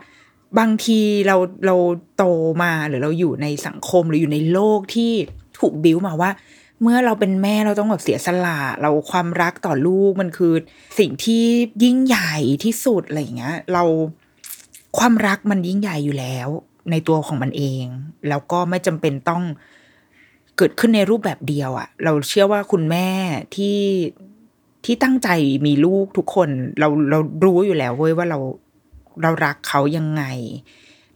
บางทีเราเราโตมาหรือเราอยู่ในสังคมหรืออยู่ในโลกที่ถูกบิ้วมาว่า เมื่อเราเป็นแม่เราต้องแบบเสียสละเราความรักต่อลูกมันคือสิ่งที่ยิ่งใหญ่ที่สุดอะไรเงี้ย เราความรักมันยิ่งใหญ่อยู่แล้ว ในตัวของมันเอง แล้วก็ไม่จำเป็นต้องเกิดขึ้นในรูปแบบเดียวอะเราเชื่อว่าคุณแม่ที่ที่ตั้งใจมีลูกทุกคน เราเรารู้อยู่แล้วเว้ยว่าเรา เรารักเขายังไง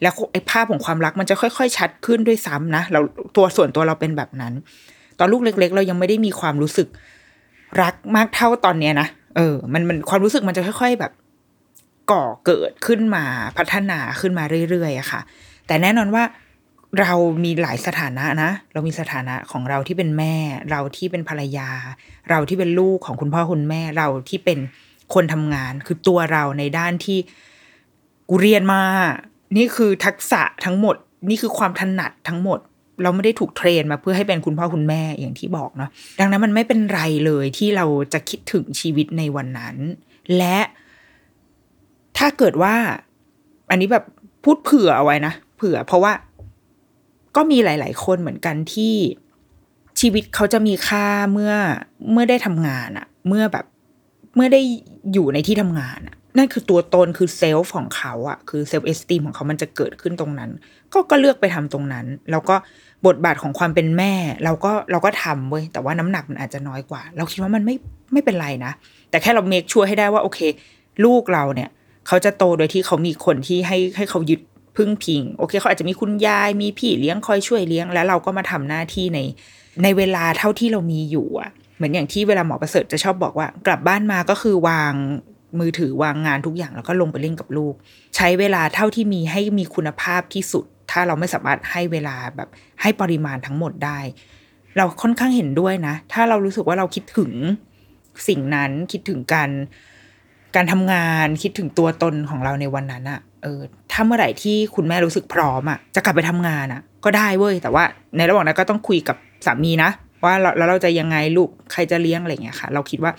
แล้วไอ้ภาพของความรักมันจะค่อย ๆ ชัดขึ้นด้วยซ้ำนะเราตัวส่วนตัวเราเป็นแบบนั้น ตอนลูกเล็ก ๆ เรายังไม่ได้มีความรู้สึกรักมากเท่าตอนเนี้ยนะเออ มันมันความรู้สึกมันจะค่อย ๆแบบ ก่อเกิดขึ้นมาพัฒนาขึ้นมาเรื่อยๆอะค่ะ แต่แน่นอนว่าเรามีหลายสถานะนะ เรามีสถานะของเราที่เป็นแม่ เราที่เป็นภรรยา เราที่เป็นลูกของคุณพ่อคุณแม่ เราที่เป็นคนทำงาน คือตัวเราในด้านที่ กูเรียนมา นี่คือทักษะทั้งหมด นี่คือความถนัดทั้งหมด เราไม่ได้ถูกเทรนมาเพื่อให้เป็นคุณพ่อคุณแม่อย่างที่บอกเนาะดังนั้นมันไม่เป็นไรเลยที่เราจะคิดถึงชีวิตในวันนั้น และถ้าเกิดว่า อันนี้แบบพูดเผื่อเอาไว้นะเผื่อ เพราะว่าก็มีหลาย ๆ คนเหมือนกันที่ชีวิตเขาจะมีค่าเมื่อเมื่อได้ทำงานอะเมื่อแบบเมื่อได้อยู่ในที่ทำงานอะ นั่นคือตัวตนคือ self ของเขาอะคือ self-esteem ของเขามันจะเกิดขึ้นตรงนั้น ก็ก็เลือกไปทำตรงนั้น แล้วก็บทบาทของความเป็นแม่ เราก็เราก็ทำเว้ยแต่ว่าน้ำหนักมันอาจจะน้อยกว่า เราคิดว่ามันไม่ไม่เป็นไรนะ แต่แค่เรา make sure ให้ได้ว่า โอเค ลูกเราเนี่ย เขาจะโตโดยที่เขามีคนที่ให้ให้เขายึดพึ่งพิง โอเค เขาอาจจะมีคุณยายมีพี่เลี้ยงคอยช่วยเลี้ยง แล้วเราก็มาทำหน้าที่ในในเวลาเท่าที่เรามีอยู่อะเหมือนอย่างที่เวลาหมอประเสริฐจะชอบบอกว่า กลับบ้านมาก็คือวาง มือถือวางงานทุกอย่างแล้วก็ลงไปเล่นกับลูก ใช้เวลาเท่าที่มีให้มีคุณภาพที่สุด ถ้าเราไม่สามารถให้เวลาแบบให้ปริมาณทั้งหมดได้ เราค่อนข้างเห็นด้วยนะ ถ้าเรารู้สึกว่าเราคิดถึงสิ่งนั้นคิดถึงการการทำงานคิดถึงตัวตนของเราในวันนั้นอะเออถ้าเมื่อไหร่ที่คุณแม่รู้สึกพร้อมอะจะกลับไปทำงานอะก็ได้เว้ยแต่ว่า ในระหว่างนั้นก็ต้องคุยกับสามีนะว่าเราแล้วเราจะยังไงลูกใครจะเลี้ยงอะไรเงี้ยค่ะ เราคิดว่า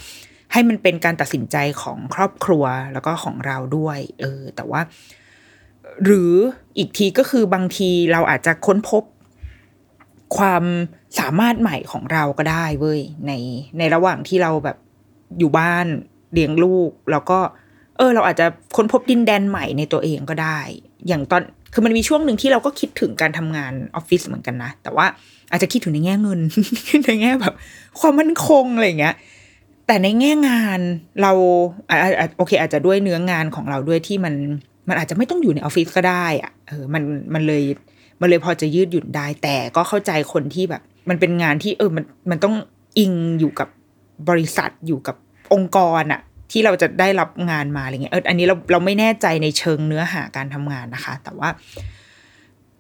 ให้มันเป็นการตัดสินใจของครอบครัวแล้วก็ของเราด้วย เออ แต่ว่า หรืออีกทีก็คือบางทีเราอาจจะค้นพบความสามารถใหม่ของเราก็ได้เว้ยในในระหว่างที่เราแบบอยู่บ้านเลี้ยงลูก แล้วก็ เออ เราอาจจะค้นพบดินแดนใหม่ในตัวเองก็ได้ อย่างตอนคือมันมีช่วงหนึ่งที่เราก็คิดถึงการทำงานออฟฟิศเหมือนกันนะ แต่ว่าอาจจะคิดถึงในแง่เงินในแง่แบบ ความมั่นคงอะไรเงี้ย แต่ในแง่งานเราโอเค อาจจะด้วยเนื้องานของเราด้วยที่มันมันอาจจะไม่ต้องอยู่ในออฟฟิศก็ได้อะเออมันมันเลยมันเลยพอจะยืดหยุ่นได้ แต่ก็เข้าใจคนที่แบบ มันเป็นงานที่เออมันมันต้องอิงอยู่กับบริษัทอยู่กับองค์กรอะที่เราจะได้รับงานมาอะไรเงี้ยเอออันนี้เราเราไม่แน่ใจในเชิงเนื้อหาการทำงานนะคะ แต่ว่า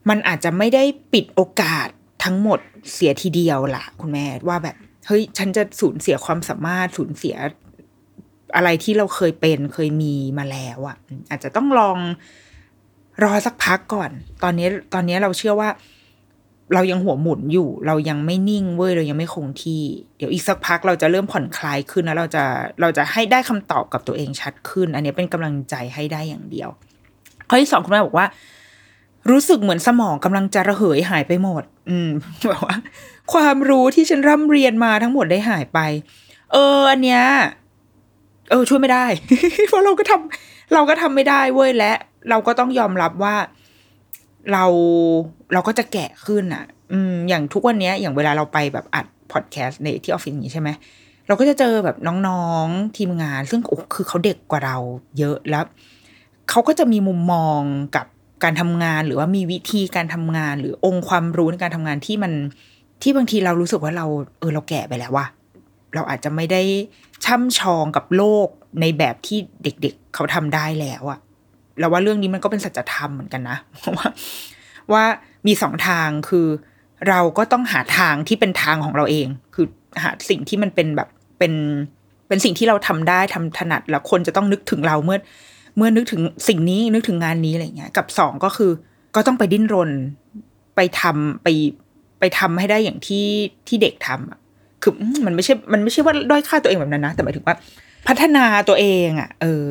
มันอาจจะไม่ได้ปิดโอกาสทั้งหมดเสียทีเดียวล่ะ คุณแม่ว่าแบบ เฮ้ยฉันจะสูญเสียความสามารถสูญเสียอะไรที่เราเคยเป็นเคยมีมาแล้วอะ่ะ อาจจะต้องลองรอสักพักก่อน ตอนนี้ตอนนี้เราเชื่อว่า เรายังหัวหมุนอยู่ เรายังไม่นิ่งเว้ยเรายังไม่คงที่ เดี๋ยวอีกสักพักเราจะเริ่มผ่อนคลายขึ้นแล้วเราจะเราจะให้ได้คำตอบกับตัวเองชัดขึ้น อันนี้เป็นกำลังใจให้ได้อย่างเดียว ข้อที่สองคุณแม่บอกว่า รู้สึกเหมือนสมองกำลังจะระเหยหายไปหมด อืมแบบว่า ความรู้ที่ฉันร่ำเรียนมาทั้งหมดได้หายไป เอออันเนี้ยเออช่วยไม่ได้ เพราะเราก็ทำเราก็ทำไม่ได้เว้ยและ เราก็ต้องยอมรับว่า เราเราก็จะแก่ขึ้นอะ อืม อย่างทุกวันนี้อย่างเวลาเราไปแบบอัดพอดแคสต์ในที่ออฟฟิศอย่างนี้ใช่ไหมเราก็จะเจอแบบน้องๆทีมงาน ซึ่งโอ้คือเขาเด็กกว่าเราเยอะแล้วเขาก็จะมีมุมมองกับการทำงานหรือว่ามีวิธีการทำงานหรือองค์ความรู้ในการทำงานที่มัน ที่บางทีเรารู้สึกว่าเรา เออเราแก่ไปแล้วว่ะเราอาจจะไม่ได้ช่ำชองกับโลกในแบบที่เด็กๆเเขาทำได้แล้วอะเราว่าเรื่องนี้มันก็เป็นสัจธรรมเหมือนกันนะเพราะว่า ว่ามีสองทางคือ เราก็ต้องหาทางที่เป็นทางของเราเอง คือหาสิ่งที่มันเป็นแบบเป็นเป็นสิ่งที่เราทำได้ทำถนัดแล้วคนจะต้องนึกถึงเราเมื่อ เมื่อนึกถึงสิ่งนี้นึกถึงงานนี้อะไรเงี้ย กับสองก็คือ ก็ต้องไปดิ้นรน ไปทำไป ไปทำให้ได้อย่างที่ที่เด็กทำอะคือมมันไม่ใช่ มันไม่ใช่ว่าด้อยค่าตัวเองแบบนั้นนะ แต่หมายถึงว่า พัฒนาตัวเองอะ เออ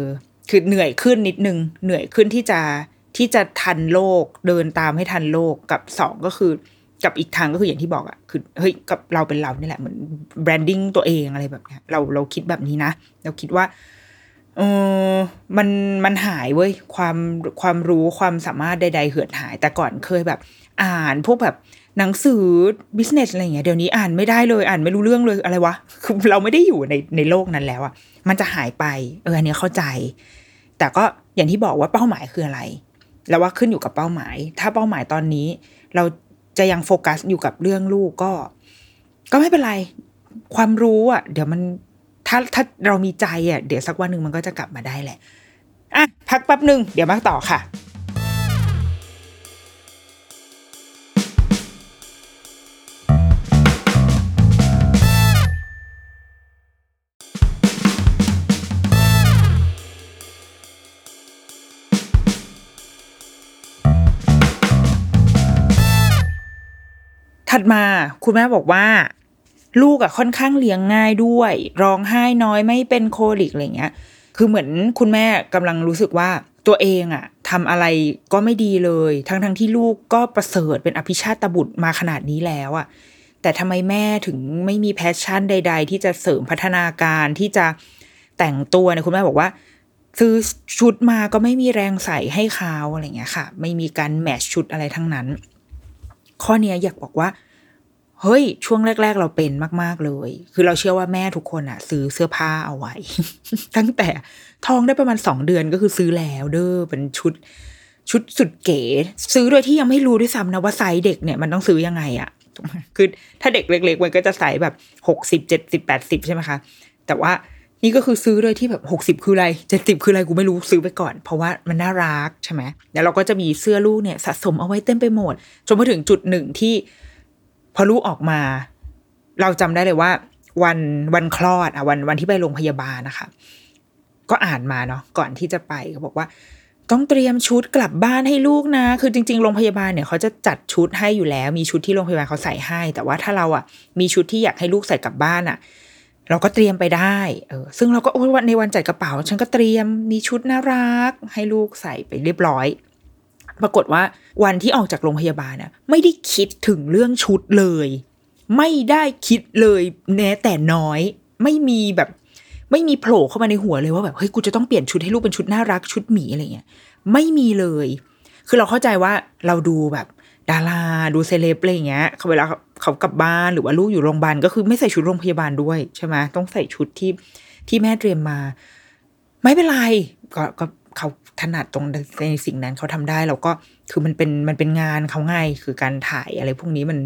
คือเหนื่อยขึ้นนิดนึง เหนื่อยขึ้นที่จะที่จะทันโลกเดินตามให้ทันโลกกับสองก็คือ กับอีกทางก็คืออย่างที่บอกอะคือเฮ้ยกับเราเป็นเรานี่แหละเหมือนแบรนดิ้งตัวเองอะไรแบบเนี้ยเราเราคิดแบบนี้นะเราคิดว่าเออมันมันหายเว้ยความความรู้ความสามารถใด ๆ เหือดหาย แต่ก่อนเคยแบบ อ่านพวกแบบ หนังสือ business อะไรอย่างเงี้ยเดี๋ยวนี้อ่านไม่ได้เลยอ่านไม่รู้เรื่องเลยอะไรวะคือเราไม่ได้อยู่ในในโลกนั้นแล้วอะมันจะหายไปเอออันนี้เข้าใจ แต่ก็อย่างที่บอกว่าเป้าหมายคืออะไร แล้วว่าขึ้นอยู่กับเป้าหมาย ถ้าเป้าหมายตอนนี้ เราจะยังโฟกัสอยู่กับเรื่องลูกก็ ก็ไม่เป็นไร ความรู้อะเดี๋ยวมันถ้าถ้าเรามีใจอะเดี๋ยวสักวันหนึ่งมันก็จะกลับมาได้แหละอะพักแป๊บหนึ่งเดี๋ยวมาต่อค่ะ ถัดมาคุณแม่บอกว่า ลูกอะค่อนข้างเลี้ยงง่ายด้วย ร้องไห้น้อยไม่เป็น colic อะไรเงี้ย คือเหมือนคุณแม่กำลังรู้สึกว่าตัวเองอะทำอะไรก็ไม่ดีเลย ทั้งทั้งที่ลูกก็ประเสริฐเป็นอภิชาตบุตรมาขนาดนี้แล้วอะแต่ทำไมแม่ถึงไม่มี passion ใด ๆ ที่จะเสริมพัฒนาการที่จะแต่งตัวเนี่ยคุณแม่บอกว่า ซื้อชุดมาก็ไม่มีแรงใส่ให้เขาอะไรเงี้ยค่ะ ไม่มีการ match ชุดอะไรทั้งนั้น ข้อเนี้ยอยากบอกว่า เฮ้ย ช่วงแรก ๆ เราเป็นมาก ๆ เลย คือเราเชื่อว่าแม่ทุกคนอะซื้อเสื้อผ้าเอาไว้ ตั้งแต่ท้องได้ประมาณสองเดือนก็คือซื้อแล้วเด้อเป็นชุด ชุดสุดเก๋ ซื้อโดยที่ยังไม่รู้ด้วยซ้ำนะว่าไซส์เด็กเนี่ยมันต้องซื้อยังไงอะคือถ้าเด็กเล็ก ๆ มันก็จะไซส์แบบหกสิบเจ็ดสิบแปดสิบใช่ไหมคะแต่ว่านี่ก็คือซื้อโดยที่แบบหกสิบคืออะไรเจ็ดสิบคืออะไรกูไม่รู้ซื้อไปก่อน เพราะว่ามันน่ารักใช่ไหมแล้วเราก็จะมีเสื้อลูกเนี่ยสะสมเอาไว้เต็มไปหมดจนมาถึงจุดหนึ่งที่ พอลูกออกมา เราจำได้เลยว่า วันวันคลอดอะวันวันที่ไปโรงพยาบาลนะคะ ก็อ่านมาเนาะก่อนที่จะไปเขาบอกว่า ต้องเตรียมชุดกลับบ้านให้ลูกนะ คือจริง ๆ โรงพยาบาลเนี่ยเขาจะจัดชุดให้อยู่แล้ว มีชุดที่โรงพยาบาลเขาใส่ให้ แต่ว่าถ้าเราอะ มีชุดที่อยากให้ลูกใส่กลับบ้านอะเราก็เตรียมไปได้ เออ ซึ่งเราก็โอ้วันในวันจัดกระเป๋า ฉันก็เตรียมมีชุดน่ารัก ให้ลูกใส่ไปเรียบร้อย ปรากฏว่าวันที่ออกจากโรงพยาบาลน่ะไม่ได้คิดถึงเรื่องชุดเลย ไม่ได้คิดเลยแม้แต่น้อย ไม่มีแบบไม่มีโผล่เข้ามาในหัวเลยว่าแบบเฮ้ยกูจะต้องเปลี่ยนชุดให้ลูกเป็นชุดน่ารักชุดหมีอะไรเงี้ยไม่มีเลย คือเราเข้าใจว่าเราดูแบบดาราดูเซเลบอะไรเงี้ยเขาเวลาเขากลับบ้านหรือว่าลูกอยู่โรงพยาบาลก็คือไม่ใส่ชุดโรงพยาบาลด้วยใช่ไหมต้องใส่ชุดที่ที่แม่เตรียมมา ไม่เป็นไรก็ก็เขา ถนัดตรงในสิ่งนั้นเขาทำได้แล้วก็คือมันเป็นมันเป็นงานเขาไงคือการถ่ายอะไรพวกนี้มัน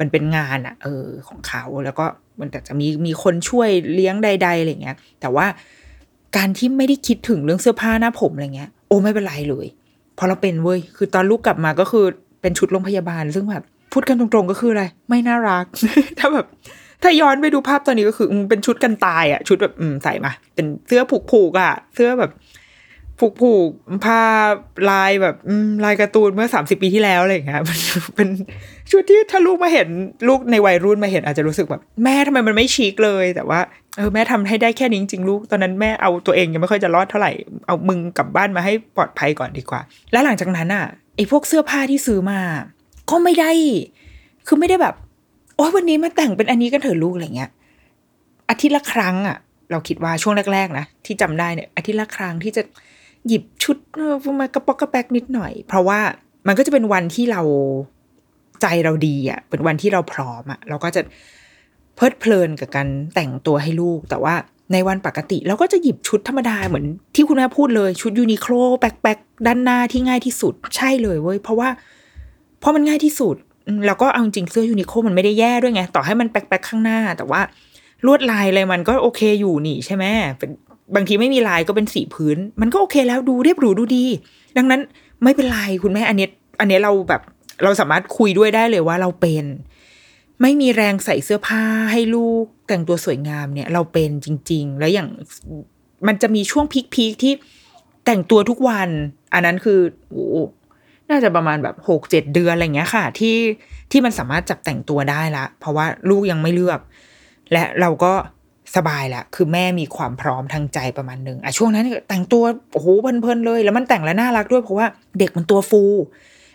มันเป็นงานอะเออของเขาแล้วก็มันแต่จะมีมีคนช่วยเลี้ยงใด ๆอะไรเงี้ย แต่ว่าการที่ไม่ได้คิดถึงเรื่องเสื้อผ้าหน้าผมอะไรเงี้ย โอ้ไม่เป็นไรเลยพอเราเป็นเว้ยคือตอนลูกกลับมาก็คือเป็นชุดโรงพยาบาล ซึ่งแบบพูดกันตรงๆก็คืออะไร ไม่น่ารัก ถ้าแบบ ถ้าย้อนไปดูภาพตอนนี้ก็คือเป็นชุดกันตายอะชุดแบบอืมใส่มา เป็นเสื้อผูกผูกๆอะเสื้อแบบ ผูกผูกผ้าลายแบบลายการ์ตูนเมื่อสามสิบปีที่แล้วอะไรอย่างเงี้ยเป็นเป็นชุดที่ถ้าลูกมาเห็นลูกในวัยรุ่นมาเห็นอาจจะรู้สึกแบบแม่ทำไมมันไม่ชิคเลย แต่ว่าเออแม่ทำให้ได้แค่นี้จริงๆลูกตอนนั้นแม่เอาตัวเองยังไม่ค่อยจะรอดเท่าไหร่เอามึงกลับบ้านมาให้ปลอดภัยก่อนดีกว่า แล้วหลังจากนั้นอะไอ้พวกเสื้อผ้าที่ซื้อมา ก็ไม่ได้ คือไม่ได้แบบโอ้ยวันนี้มาแต่งเป็นอันนี้กันเถอะลูกอะไรเงี้ยอาทิตย์ละครั้งอะเราคิดว่าช่วงแรกๆนะที่จำได้เนี่ยอาทิตย์ละครั้งที่จะ หยิบชุดมากระปอกกระแปกนิดหน่อย เพราะว่ามันก็จะเป็นวันที่เราใจเราดีอะ เป็นวันที่เราพร้อมอะ เราก็จะเพลิดเพลินกับการแต่งตัวให้ลูก แต่ว่าในวันปกติเราก็จะหยิบชุดธรรมดาเหมือนที่คุณแม่พูดเลยชุดยูนิโคลแป๊กแป๊กด้านหน้าที่ง่ายที่สุดใช่เลยเว้ยเพราะว่าเพราะมันง่ายที่สุดแล้วก็เอาจริงเสื้อ Uniqlo มันไม่ได้แย่ด้วยไง ต่อให้มันแป๊กๆข้างหน้า แต่ว่าลวดลายอะไรมันก็โอเคอยู่นี่ใช่ไหมเป็น บางทีไม่มีลายก็เป็นสีพื้น มันก็โอเคแล้วดูเรียบหรูดูดี ดังนั้นไม่เป็นไรคุณแม่อันเนี้อันเนี้ยเราแบบเราสามารถคุยด้วยได้เลยว่าเราเป็น ไม่มีแรงใส่เสื้อผ้าให้ลูกแต่งตัวสวยงามเนี่ย เราเป็นจริง ๆ แล้วอย่างมันจะมีช่วงพีคๆที่แต่งตัวทุกวัน อันนั้นคือโอ้น่าจะประมาณแบบหกเจ็ดเดือนอะไรเงี้ยค่ะ ที่ที่มันสามารถจับแต่งตัวได้ละ เพราะว่าลูกยังไม่เลือก และเราก็ สบายละคือแม่มีความพร้อมทางใจประมาณหนึ่งอะช่วงนั้นแต่งตัวโอ้โหเพลินๆเลย แล้วมันแต่งแล้วน่ารักด้วยเพราะว่าเด็กมันตัวฟู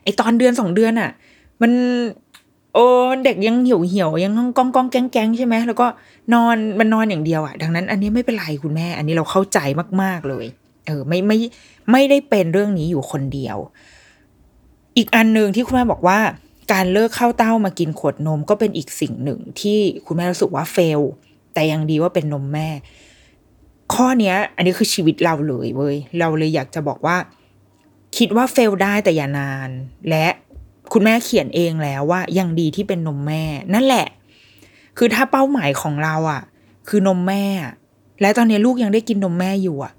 ไอตอนเดือนสองเดือนอะ มันโอ้เด็กยังเหี่ยวเหี่ยวยังก้องก้องแก๊งแก๊งใช่ไหมแล้วก็นอนมันนอนอย่างเดียวอะ ดังนั้น อันนี้ไม่เป็นไรคุณแม่ อันนี้เราเข้าใจมากๆเลย เออ ไม่ไม่ไม่ได้เป็นเรื่องนี้อยู่คนเดียว อีกอันหนึ่งที่คุณแม่บอกว่า การเลิกเข้าเต้ามากินขวดนมก็เป็นอีกสิ่งหนึ่งที่คุณแม่รู้สึกว่าเฟล แต่ยังดีว่าเป็นนมแม่ ข้อเนี้ย อันนี้คือชีวิตเราเลยเว้ยเราเลยอยากจะบอกว่า คิดว่าเฟลได้แต่อย่านาน และคุณแม่เขียนเองแล้วว่ายังดีที่เป็นนมแม่ นั่นแหละ คือถ้าเป้าหมายของเราอะ คือนมแม่ และตอนนี้ลูกยังได้กินนมแม่อยู่อะ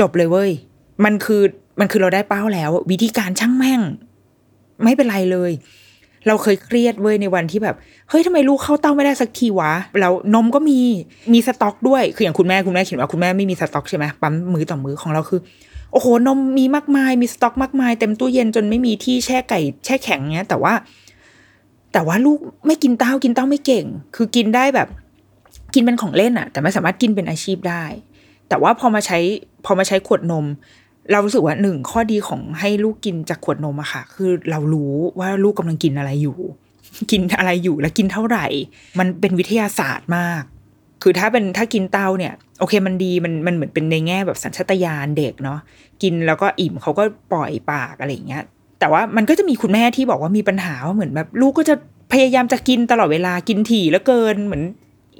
จบเลยเว้ย มันคือมันคือเราได้เป้าแล้ว วิธีการช่างแม่ง ไม่เป็นไรเลย เราเคยเครียดเว้ยในวันที่แบบเฮ้ยทำไมลูกเข้าเต้าไม่ได้สักทีวะแล้วนมก็มีมีสต็อกด้วยคืออย่างคุณแม่คุณแม่เขียนว่าคุณแม่ไม่มีสต็อกใช่ไหมปั๊มมือต่อมือของเราคือโอ้โหนมมีมากมาย มีสต็อกมากมาย เต็มตู้เย็นจนไม่มีที่แช่ไก่แช่แข็งเงี้ย แต่ว่า แต่ว่าลูกไม่กินเต้ากินเต้าไม่เก่ง คือกินได้แบบ กินเป็นของเล่นอะแต่ไม่สามารถกินเป็นอาชีพได้ แต่ว่าพอมาใช้พอมาใช้ขวดนม เรารู้สึกว่าหนึ่งข้อดีของให้ลูกกินจากขวดนมอะค่ะ คือเรารู้ว่าลูกกำลังกินอะไรอยู่ กินอะไรอยู่และกินเท่าไหร่ มันเป็นวิทยาศาสตร์มาก คือถ้าเป็นถ้ากินเต้าเนี่ย โอเคมันดีมันมันเหมือนเป็นในแง่แบบสัญชาตญาณเด็กเนาะกินแล้วก็อิ่มเขาก็ปล่อยปากอะไรอย่างเงี้ย แต่ว่ามันก็จะมีคุณแม่ที่บอกว่ามีปัญหาว่าเหมือนแบบลูกก็จะพยายามจะกินตลอดเวลากินถี่แล้วเกินเหมือน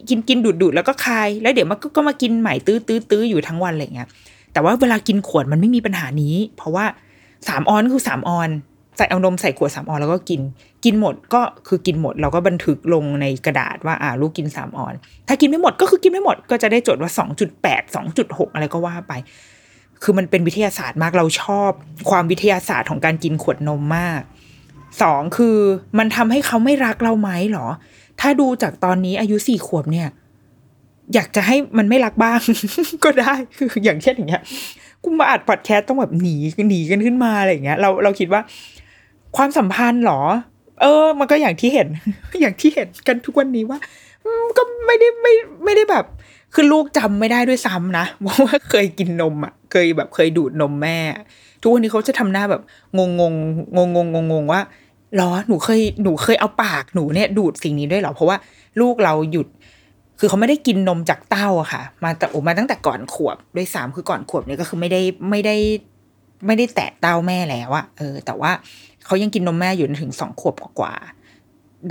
กินกินดูดดูดแล้วก็คาย แล้วเดี๋ยวมันก็มากินใหม่ตื้อตื้อตื้ออยู่ทั้งวันอะไรเงี้ย แต่ว่าเวลากินขวดมันไม่มีปัญหานี้ เพราะว่าสามออนคือสามออน ใส่เอานมใส่ขวดสามออนแล้วก็กิน กินหมดก็คือกินหมด เราก็บันทึกลงในกระดาษว่าอ่าลูกกินสามออน ถ้ากินไม่หมดก็คือกินไม่หมด ก็จะได้จดว่าสองจุดแปดสองจุดหกอะไรก็ว่าไป คือมันเป็นวิทยาศาสตร์มากเราชอบ ความวิทยาศาสตร์ของการกินขวดนมมากสองคือมันทำให้เขาไม่รักเราไหมหรอ ถ้าดูจากตอนนี้อายุสี่ขวบเนี่ย อยากจะให้มันไม่รักบ้าง ก็ได้คืออย่างเช่นอย่างเงี้ยกูมาอัดพอดแคสต์ต้องแบบหนีหนีกันขึ้นมาอะไรอย่างเงี้ยเราเราคิดว่า ความสัมพันธ์หรอ เออ มันก็อย่างที่เห็น อย่างที่เห็นกันทุกวันนี้ว่าก็ไม่ได้ไม่ไม่ได้แบบ คือลูกจำไม่ได้ด้วยซ้ำนะว่าเคยกินนมอะ เคยแบบเคยดูดนมแม่ ทุกวันนี้เขาจะทำหน้าแบบงงงงงงงงงว่าหรอหนูเคยหนูเคยเอาปากหนูเนี่ยดูดสิ่งนี้ด้วยหรอเพราะว่าลูกเราหยุด คือเขาไม่ได้กินนมจากเต้าอะค่ะ มาแต่โอ้มาตั้งแต่ก่อนขวบด้วยสามคือก่อนขวบเนี่ยก็คือไม่ได้ไม่ได้ไม่ได้แตะเต้าแม่แล้วอะเออ แต่ว่าเขายังกินนมแม่อยู่ถึงสองขวบกว่า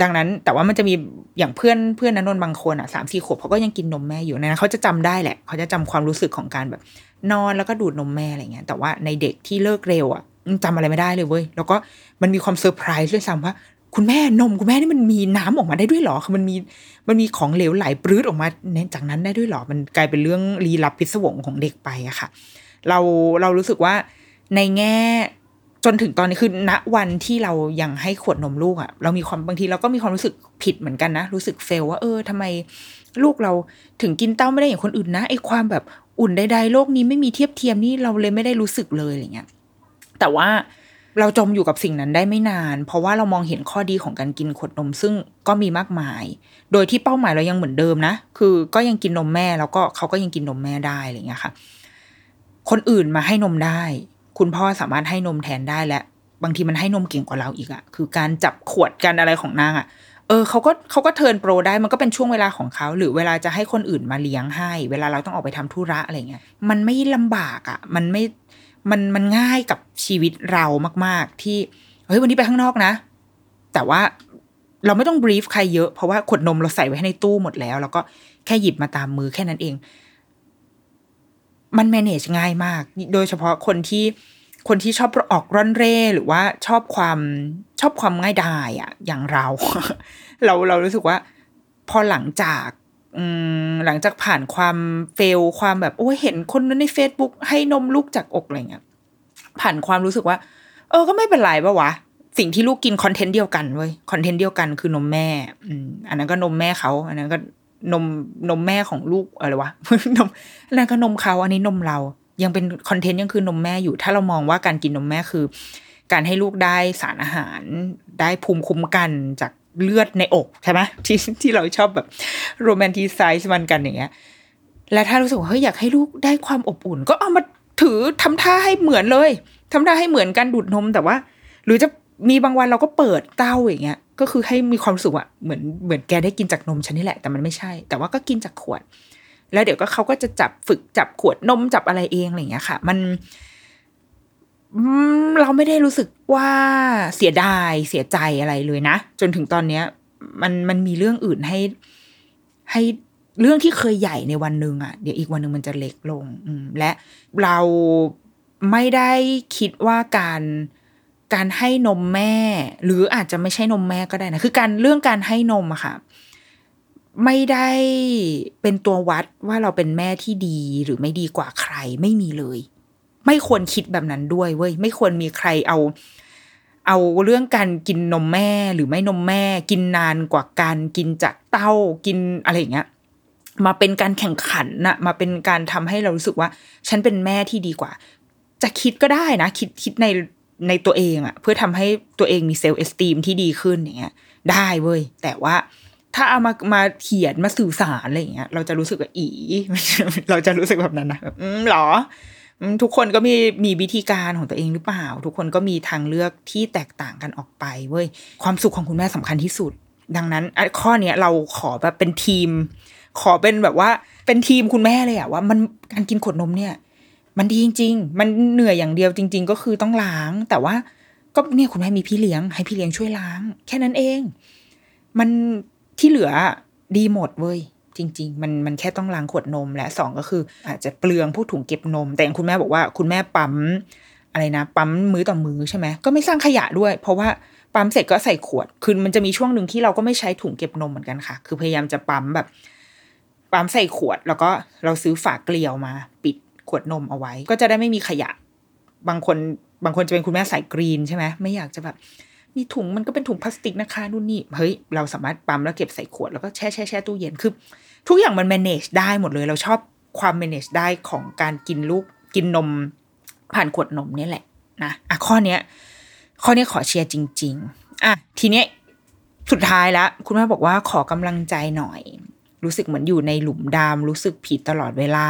ดังนั้นแต่ว่ามันจะมีอย่างเพื่อนเพื่อนนันนบางคนอะสามสี่ขวบเขาก็ยังกินนมแม่อยู่นะเขาจะจำได้แหละเขาจะจำความรู้สึกของการแบบ นอนแล้วก็ดูดนมแม่อะไรเงี้ยแต่ว่าในเด็กที่เลิกเร็วอะจำอะไรไม่ได้เลยเว้ยแล้วก็มันมีความเซอร์ไพรส์ด้วยซ้ำว่า คุณแม่นมคุณแม่นี่มันมีน้ำออกมาได้ด้วยหรอคือมันมีมันมีของเหลวไหลปลื้ดออกมาจากนั้นได้ด้วยหรอมันกลายเป็นเรื่องลี้ลับพิศวงของเด็กไปอะค่ะ เราเรารู้สึกว่าในแง่จนถึงตอนนี้คือณวันที่เรายังให้ขวดนมลูกอะเรามีความบางทีเราก็มีความรู้สึกผิดเหมือนกันนะ รู้สึกเฟลว่าเออทำไมลูกเราถึงกินเต้าไม่ได้อย่างคนอื่นนะไอความแบบอุ่นใดๆโลกนี้ไม่มีเทียบเทียมนี่เราเลยไม่ได้รู้สึกเลยอะไรเงี้ยแต่ว่า เราจมอยู่กับสิ่งนั้นได้ไม่นาน เพราะว่าเรามองเห็นข้อดีของการกินขวดนมซึ่งก็มีมากมาย โดยที่เป้าหมายเรายังเหมือนเดิมนะ คือก็ยังกินนมแม่แล้วก็เขาก็ยังกินนมแม่ได้อะไรเงี้ยค่ะ คนอื่นมาให้นมได้ คุณพ่อสามารถให้นมแทนได้และบางทีมันให้นมเก่งกว่าเราอีกอะคือการจับขวดกันอะไรของนางอะเออเขาก็เขาก็เทิร์นโปรได้มันก็เป็นช่วงเวลาของเขา หรือเวลาจะให้คนอื่นมาเลี้ยงให้ เวลาเราต้องออกไปทำธุระอะไรเงี้ยมันไม่ลำบากอะมันไม่ มันมันง่ายกับชีวิตเรามาก ๆ ที่เฮ้ยวันนี้ไปข้างนอกนะ แต่ว่าเราไม่ต้องบรีฟใครเยอะเพราะว่าขวดนมเราใส่ไว้ให้ในตู้หมดแล้ว แล้วก็แค่หยิบมาตามมือแค่นั้นเอง มัน manage ง่ายมาก โดยเฉพาะคนที่คนที่ชอบออกร่อนเร่หรือว่าชอบความชอบความง่ายดายอะอย่างเรา เราเรารู้สึกว่า พอหลังจาก หลังจากผ่านความเฟลความแบบโอ้เห็นคนนั้นใน Facebook ให้นมลูกจากอกอะไรเงี้ยผ่านความรู้สึกว่า เออ ก็ไม่เป็นไรปะวะ สิ่งที่ลูกกินคอนเทนต์เดียวกันเว้ยคอนเทนต์เดียวกันคือนมแม่อืมอันนั้นก็นมแม่เขา อันนั้นก็นมนมแม่ของลูกอะไรวะนมอันนั้นก็นมเขาอันนี้นมเรา ยังเป็นคอนเทนต์ยังคือนมแม่อยู่ ถ้าเรามองว่าการกินนมแม่คือ การให้ลูกได้สารอาหารได้ภูมิคุ้มกันจาก เลือดในอกใช่ไหมที่ที่เราชอบแบบโรแมนติไซส์มันกันอย่างเงี้ย และถ้ารู้สึกว่าเฮ้ยอยากให้ลูกได้ความอบอุ่น ก็เอามาถือทำท่าให้เหมือนเลยทำท่าให้เหมือนกันดูดนมแต่ว่า หรือจะมีบางวันเราก็เปิดเต้าอย่างเงี้ย ก็คือให้มีความสึกว่าเหมือนเหมือนแกได้กินจากนมฉันนี่แหละ แต่มันไม่ใช่ แต่ว่าก็กินจากขวด แล้วเดี๋ยวก็เขาก็จะจับฝึกจับขวดนมจับอะไรเองอะไรอย่างเงี้ยค่ะ มัน เราไม่ได้รู้สึกว่าเสียดายเสียใจอะไรเลยนะ จนถึงตอนเนี้ย มันมันมีเรื่องอื่นให้ ให้เรื่องที่เคยใหญ่ในวันหนึ่งอะเดี๋ยวอีกวันหนึ่งมันจะเล็กลง อืม และเราไม่ได้คิดว่าการการให้นมแม่ หรืออาจจะไม่ใช่นมแม่ก็ได้นะ คือการเรื่องการให้นมอะค่ะ ไม่ได้เป็นตัววัดว่าเราเป็นแม่ที่ดีหรือไม่ดีกว่าใครไม่มีเลย ไม่ควรคิดแบบนั้นด้วยเว้ยไม่ควรมีใครเอา เอาเรื่องการกินนมแม่หรือไม่นมแม่ กินนานกว่าการกินจากเต้ากินอะไรอย่างเงี้ยมาเป็นการแข่งขันนะมาเป็นการทำให้เรารู้สึกว่า ฉันเป็นแม่ที่ดีกว่า จะคิดก็ได้นะ คิดคิดในในตัวเองอะเพื่อทำให้ตัวเองมีเซลล์เอสตีมที่ดีขึ้นอย่างเงี้ย ได้เว้ยแต่ว่าถ้าเอามามาเขียนมาสื่อสารอะไรอย่างเงี้ย เราจะรู้สึกว่าอีเราจะรู้สึกแบบนั้นนะแบบอืมหรอ ทุกคนก็มีมีวิธีการของตัวเองหรือเปล่า ทุกคนก็มีทางเลือกที่แตกต่างกันออกไปเว้ยความสุขของคุณแม่สำคัญที่สุด ดังนั้นข้อเนี้ยเราขอแบบเป็นทีม ขอเป็นแบบว่าเป็นทีมคุณแม่เลยอะว่ามันการกินขวดนมเนี่ย มันดีจริง ๆ มันเหนื่อยอย่างเดียวจริง ๆ ก็คือต้องล้าง แต่ว่าก็เนี่ยคุณแม่มีพี่เลี้ยง ให้พี่เลี้ยงช่วยล้าง แค่นั้นเอง มันที่เหลือดีหมดเว้ย จริง ๆ มันมันแค่ต้องล้างขวดนม และสองก็คือ อาจจะเปลืองพวกถุงเก็บนม แต่อย่างคุณแม่บอกว่าคุณแม่ปั๊มอะไรนะ ปั๊มมือต่อมือใช่ไหมก็ไม่สร้างขยะด้วย เพราะว่าปั๊มเสร็จก็ใส่ขวดคือมันจะมีช่วงหนึ่งที่เราก็ไม่ใช้ถุงเก็บนมเหมือนกันค่ะ คือพยายามจะปั๊มแบบปั๊มใส่ขวด แล้วก็เราซื้อฝาเกลียวมา ปิดขวดนมเอาไว้ ก็จะได้ไม่มีขยะ บางคนบางคนจะเป็นคุณแม่สายกรีนใช่ไหมไม่อยากจะแบบมีถุงมันก็เป็นถุงพลาสติกนะคะนู่นนี่เฮ้ยเราสามารถปั๊มแล้วเก็บใส่ขวดแล้วก็แช่แช่แช่ตู้เย็นคือ ทุกอย่างมัน manage ได้หมดเลย เราชอบความ manage ได้ของการกินลูกกินนม ผ่านขวดนมนี่แหละนะอะข้อเนี้ย ข้อนี้ขอเชียร์จริง ๆอะทีเนี้ยสุดท้ายแล้วคุณแม่บอกว่าขอกำลังใจหน่อย รู้สึกเหมือนอยู่ในหลุมดำรู้สึกผิดตลอดเวลา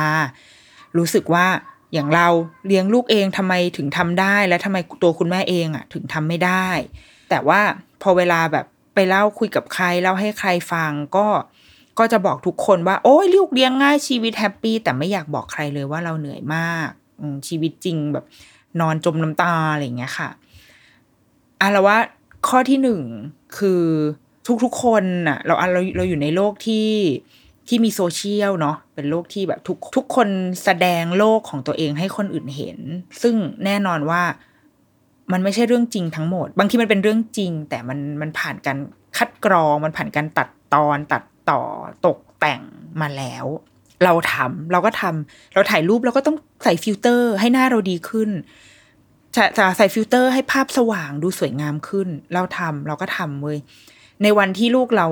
รู้สึกว่าอย่างเราเลี้ยงลูกเองทำไมถึงทำได้ และทำไมตัวคุณแม่เองอะ ถึงทำไม่ได้ แต่ว่าพอเวลาแบบไปเล่าคุยกับใครเล่าให้ใครฟังก็ ก็จะบอกทุกคนว่า โอ้ยลูกเลี้ยงง่ายชีวิตแฮปปี้แต่ไม่อยากบอกใครเลยว่าเราเหนื่อยมากชีวิตจริงแบบนอนจมน้ำตาอะไรอย่างเงี้ยค่ะอะแล้วว่าข้อที่หนึ่งคือทุกๆคนน่ะ เราเราเราอยู่ในโลกที่ที่มีโซเชียลเนาะเป็นโลกที่แบบทุกทุกคนแสดงโลกของตัวเองให้คนอื่นเห็น ซึ่งแน่นอนว่ามันไม่ใช่เรื่องจริงทั้งหมด บางทีมันเป็นเรื่องจริง แต่มันมันผ่านการคัดกรองมันผ่านการตัดตอนตัด ต่อตกแต่งมาแล้ว เราทำเราก็ทำเราถ่ายรูปเราก็ต้องใส่ฟิลเตอร์ ให้หน้าเราดีขึ้นจะจะใส่ฟิลเตอร์ให้ภาพสว่างดูสวยงามขึ้น เราทำเราก็ทำเว้ยในวันที่ลูกเรา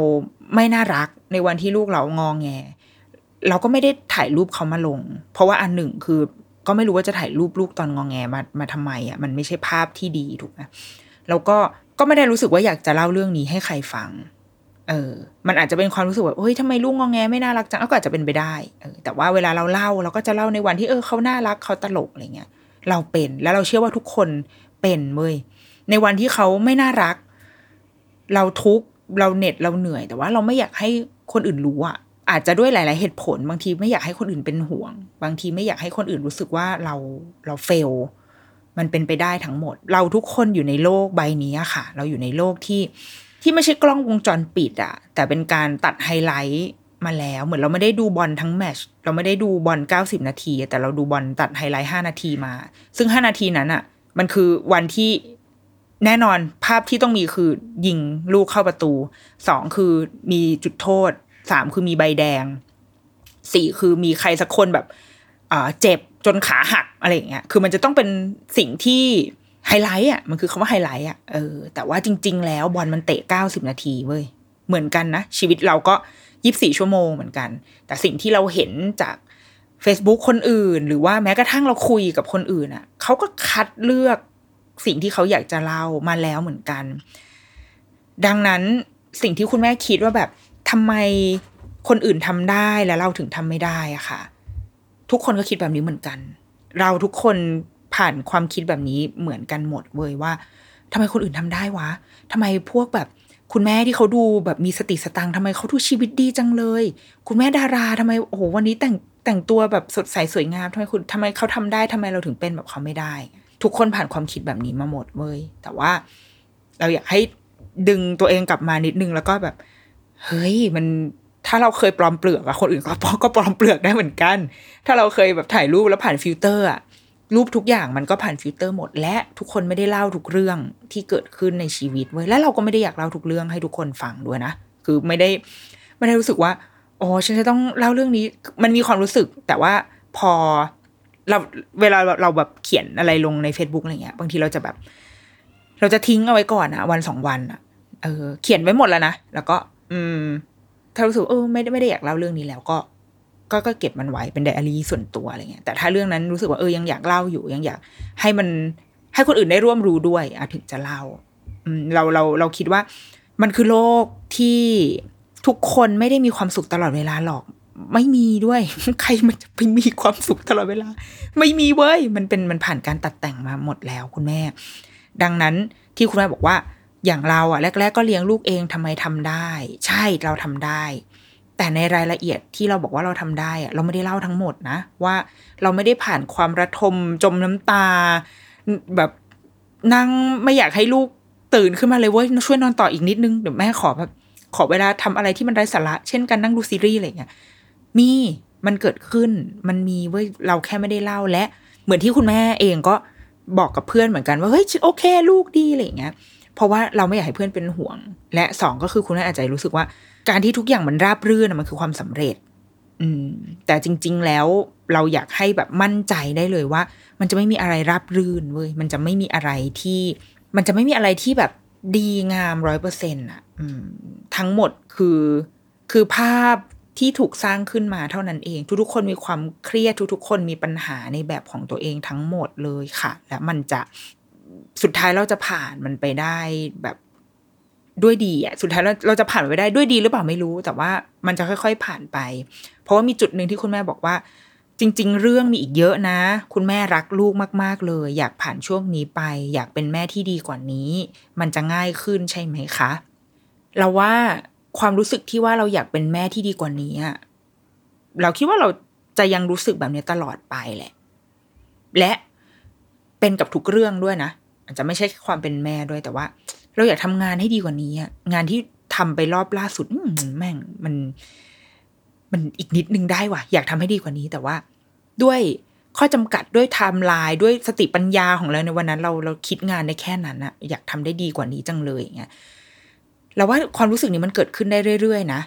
ไม่น่ารัก ในวันที่ลูกเรางองแง เราก็ไม่ได้ถ่ายรูปเขามาลง เพราะว่าอันหนึ่งคือก็ไม่รู้ว่าจะถ่ายรูปลูกตอนงองแงมามาทำไมอะมันไม่ใช่ภาพที่ดีถูกไหมแล้วก็ก็ไม่ได้รู้สึกว่าอยากจะเล่าเรื่องนี้ให้ใครฟัง เออ มันอาจจะเป็นความรู้สึกว่าเฮ้ยทำไมลูกงองแงไม่น่ารักจังก็อาจจะเป็นไปได้เออแต่ว่าเวลาเราเล่าเราก็จะเล่าในวันที่เออเขาน่ารักเขาตลกอะไรเงี้ย เราเป็นแล้วเราเชื่อว่าทุกคนเป็นเว้ยในวันที่เขาไม่น่ารัก เราทุกเราเหน็ดเราเหนื่อย แต่ว่าเราไม่อยากให้คนอื่นรู้อะอาจจะด้วยหลาย ๆ เหตุผล บางทีไม่อยากให้คนอื่นเป็นห่วง บางทีไม่อยากให้คนอื่นรู้สึกว่าเราเรา fail มันเป็นไปได้ทั้งหมด เราทุกคนอยู่ในโลกใบนี้ค่ะ เราอยู่ในโลกที่ ที่ไม่ใช่กล้องวงจรปิดอะแต่เป็นการตัดไฮไลท์มาแล้ว เหมือนเราไม่ได้ดูบอลทั้งแมตช์เราไม่ได้ดูบอลเก้าสิบนาที แต่เราดูบอลตัดไฮไลท์ห้านาทีมา ซึ่งห้านาทีนั้นอะมันคือวันที่แน่นอนภาพที่ต้องมีคือยิงลูกเข้าประตูสองคือมีจุดโทษสามคือมีใบแดงสี่คือมีใครสักคนแบบอ่าเจ็บจนขาหักอะไรอย่างเงี้ยคือมันจะต้องเป็นสิ่งที่ ไฮไลท์อะมันคือคำว่าไฮไลท์อะเออแต่ว่าจริง ๆ แล้วบอลมันเตะเก้าสิบนาทีเว้ยเหมือนกันนะ ชีวิตเราก็ยีิบสี่ชั่วโมงเหมือนกัน แต่สิ่งที่เราเห็นจาก Facebook คนอื่น หรือว่าแม้กระทั่งเราคุยกับคนอื่นอะเขาก็คัดเลือกสิ่งที่เขาอยากจะเล่ามาแล้วเหมือนกัน ดังนั้นสิ่งที่คุณแม่คิดว่าแบบทำไมคนอื่นทำได้แล้วเราถึงทำไม่ได้อะค่ะ ทุกคนก็คิดแบบนี้เหมือนกัน เราทุกคน ผ่านความคิดแบบนี้เหมือนกันหมดเว้ยว่าทำไมคนอื่นทำได้วะทำไมพวกแบบคุณแม่ที่เขาดูแบบมีสติสตังทำไมเขาดูชีวิตดีจังเลย คุณแม่ดาราทำไมโอ้โหวันนี้แต่งแต่งตัวแบบสดใสสวยงามทำไมคุณทำไมเขาทำได้ทำไมเราถึงเป็นแบบเขาไม่ได้ ทุกคนผ่านความคิดแบบนี้มาหมดเว้ยแต่ว่า เราอยากให้ดึงตัวเองกลับมานิดนึงแล้วก็แบบ เฮ้ยมันถ้าเราเคยปลอมเปลือกอะคนอื่นก็ก็ปลอมเปลือกได้เหมือนกัน ถ้าเราเคยแบบถ่ายรูปแล้วผ่านฟิลเตอร์อะ รูปทุกอย่างมันก็ผ่านฟิลเตอร์หมด และทุกคนไม่ได้เล่าทุกเรื่องที่เกิดขึ้นในชีวิตเว้ยและเราก็ไม่ได้อยากเล่าทุกเรื่องให้ทุกคนฟังด้วยนะ คือไม่ได้ไม่ได้รู้สึกว่าอ๋อฉันจะต้องเล่าเรื่องนี้ มันมีความรู้สึก แต่ว่าพอเราเวลาเราแบบเขียนอะไรลงใน Facebook อะไรเงี้ย บางทีเราจะแบบ เราจะทิ้งเอาไว้ก่อนอะวันสองวันอะเออ เขียนไว้หมดแล้วนะแล้วก็ อืม ถ้ารู้สึกเออไม่ได้ไม่ได้อยากเล่าเรื่องนี้แล้วก็ ก็ก็เก็บมันไว้เป็นไดอารี่ส่วนตัวอะไรเงี้ยแต่ถ้าเรื่องนั้นรู้สึกว่าเออยังอยากเล่าอยู่ยังอยาก ให้มันให้คนอื่นได้ร่วมรู้ด้วยอะถึงจะเล่าอืเราเราเราคิดว่า มันคือโลกที่ทุกคนไม่ได้มีความสุขตลอดเวลาหรอก ไม่มีด้วย ใครมันจะไปมีความสุขตลอดเวลา ไม่มีเว้ยมันเป็นมันผ่านการตัดแต่งมาหมดแล้วคุณแม่ ดังนั้นที่คุณแม่บอกว่าอย่างเราอะแรก ๆ ก็เลี้ยงลูกเองทำไมทำได้ ใช่เราทำได้ แต่ในรายละเอียดที่เราบอกว่าเราทำได้อะเราไม่ได้เล่าทั้งหมดนะ ว่าเราไม่ได้ผ่านความระทมจมน้ำตา แบบนั่งไม่อยากให้ลูกตื่นขึ้นมาเลยเว้ยช่วยนอนต่ออีกนิดนึงเดี๋ยวแม่ขอแบบขอเวลาทำอะไรที่มันไร้สาระ เช่นการนั่งดูซีรีส์อะไรเงี้ยมีมันเกิดขึ้นมันมีเว้ยเราแค่ไม่ได้เล่าและ เหมือนที่คุณแม่เองก็บอกกับเพื่อนเหมือนกันว่าเฮ้ยโอเค ลูกดีอะไรเงี้ยเพราะว่าเราไม่อยากให้เพื่อนเป็นห่วง และสองก็คือคุณแม่อาจจะรู้สึกว่า การที่ทุกอย่างมันราบรื่นมันคือความสำเร็จ อืม แต่จริง ๆ แล้วเราอยากให้แบบมั่นใจได้เลยว่า มันจะไม่มีอะไรราบรื่นเว้ยมันจะไม่มีอะไรที่ มันจะไม่มีอะไรที่แบบดีงามร้อยเปอร์เซ็นต์อะทั้งหมดคือ คือภาพที่ถูกสร้างขึ้นมาเท่านั้นเอง ทุกๆคนมีความเครียดทุกๆ คนมีปัญหาในแบบของตัวเองทั้งหมดเลยค่ะ และมันจะสุดท้ายเราจะผ่านมันไปได้แบบ ด้วยดีอะสุดท้ายเราเราจะผ่านไปได้ด้วยดีหรือเปล่าไม่รู้ แต่ว่ามันจะค่อย ๆผ่านไป เพราะว่ามีจุดหนึ่งที่คุณแม่บอกว่า จริง ๆ เรื่องมีอีกเยอะนะ คุณแม่รักลูกมาก ๆ เลย อยากผ่านช่วงนี้ไป อยากเป็นแม่ที่ดีกว่านี้ มันจะง่ายขึ้นใช่ไหมคะ เราว่าความรู้สึกที่ว่าเราอยากเป็นแม่ที่ดีกว่านี้อะเราคิดว่าเราจะยังรู้สึกแบบนี้ตลอดไปแหละ และเป็นกับทุกเรื่องด้วยนะอาจจะไม่ใช่ความเป็นแม่ด้วยแต่ว่า เราอยากทำงานให้ดีกว่านี้อะงานที่ทำไปรอบล่าสุดแม่งมัน มันอีกนิดนึงได้ว่ะ อยากทำให้ดีกว่านี้ แต่ว่า ด้วยข้อจำกัดด้วยไทม์ไลน์ด้วยสติปัญญาของเราในวันนั้น เราเราคิดงานได้แค่นั้นอะอยากทำได้ดีกว่านี้จังเลยอย่างเงี้ยเราว่าความรู้สึกนี้มันเกิดขึ้นได้เรื่อยๆนะ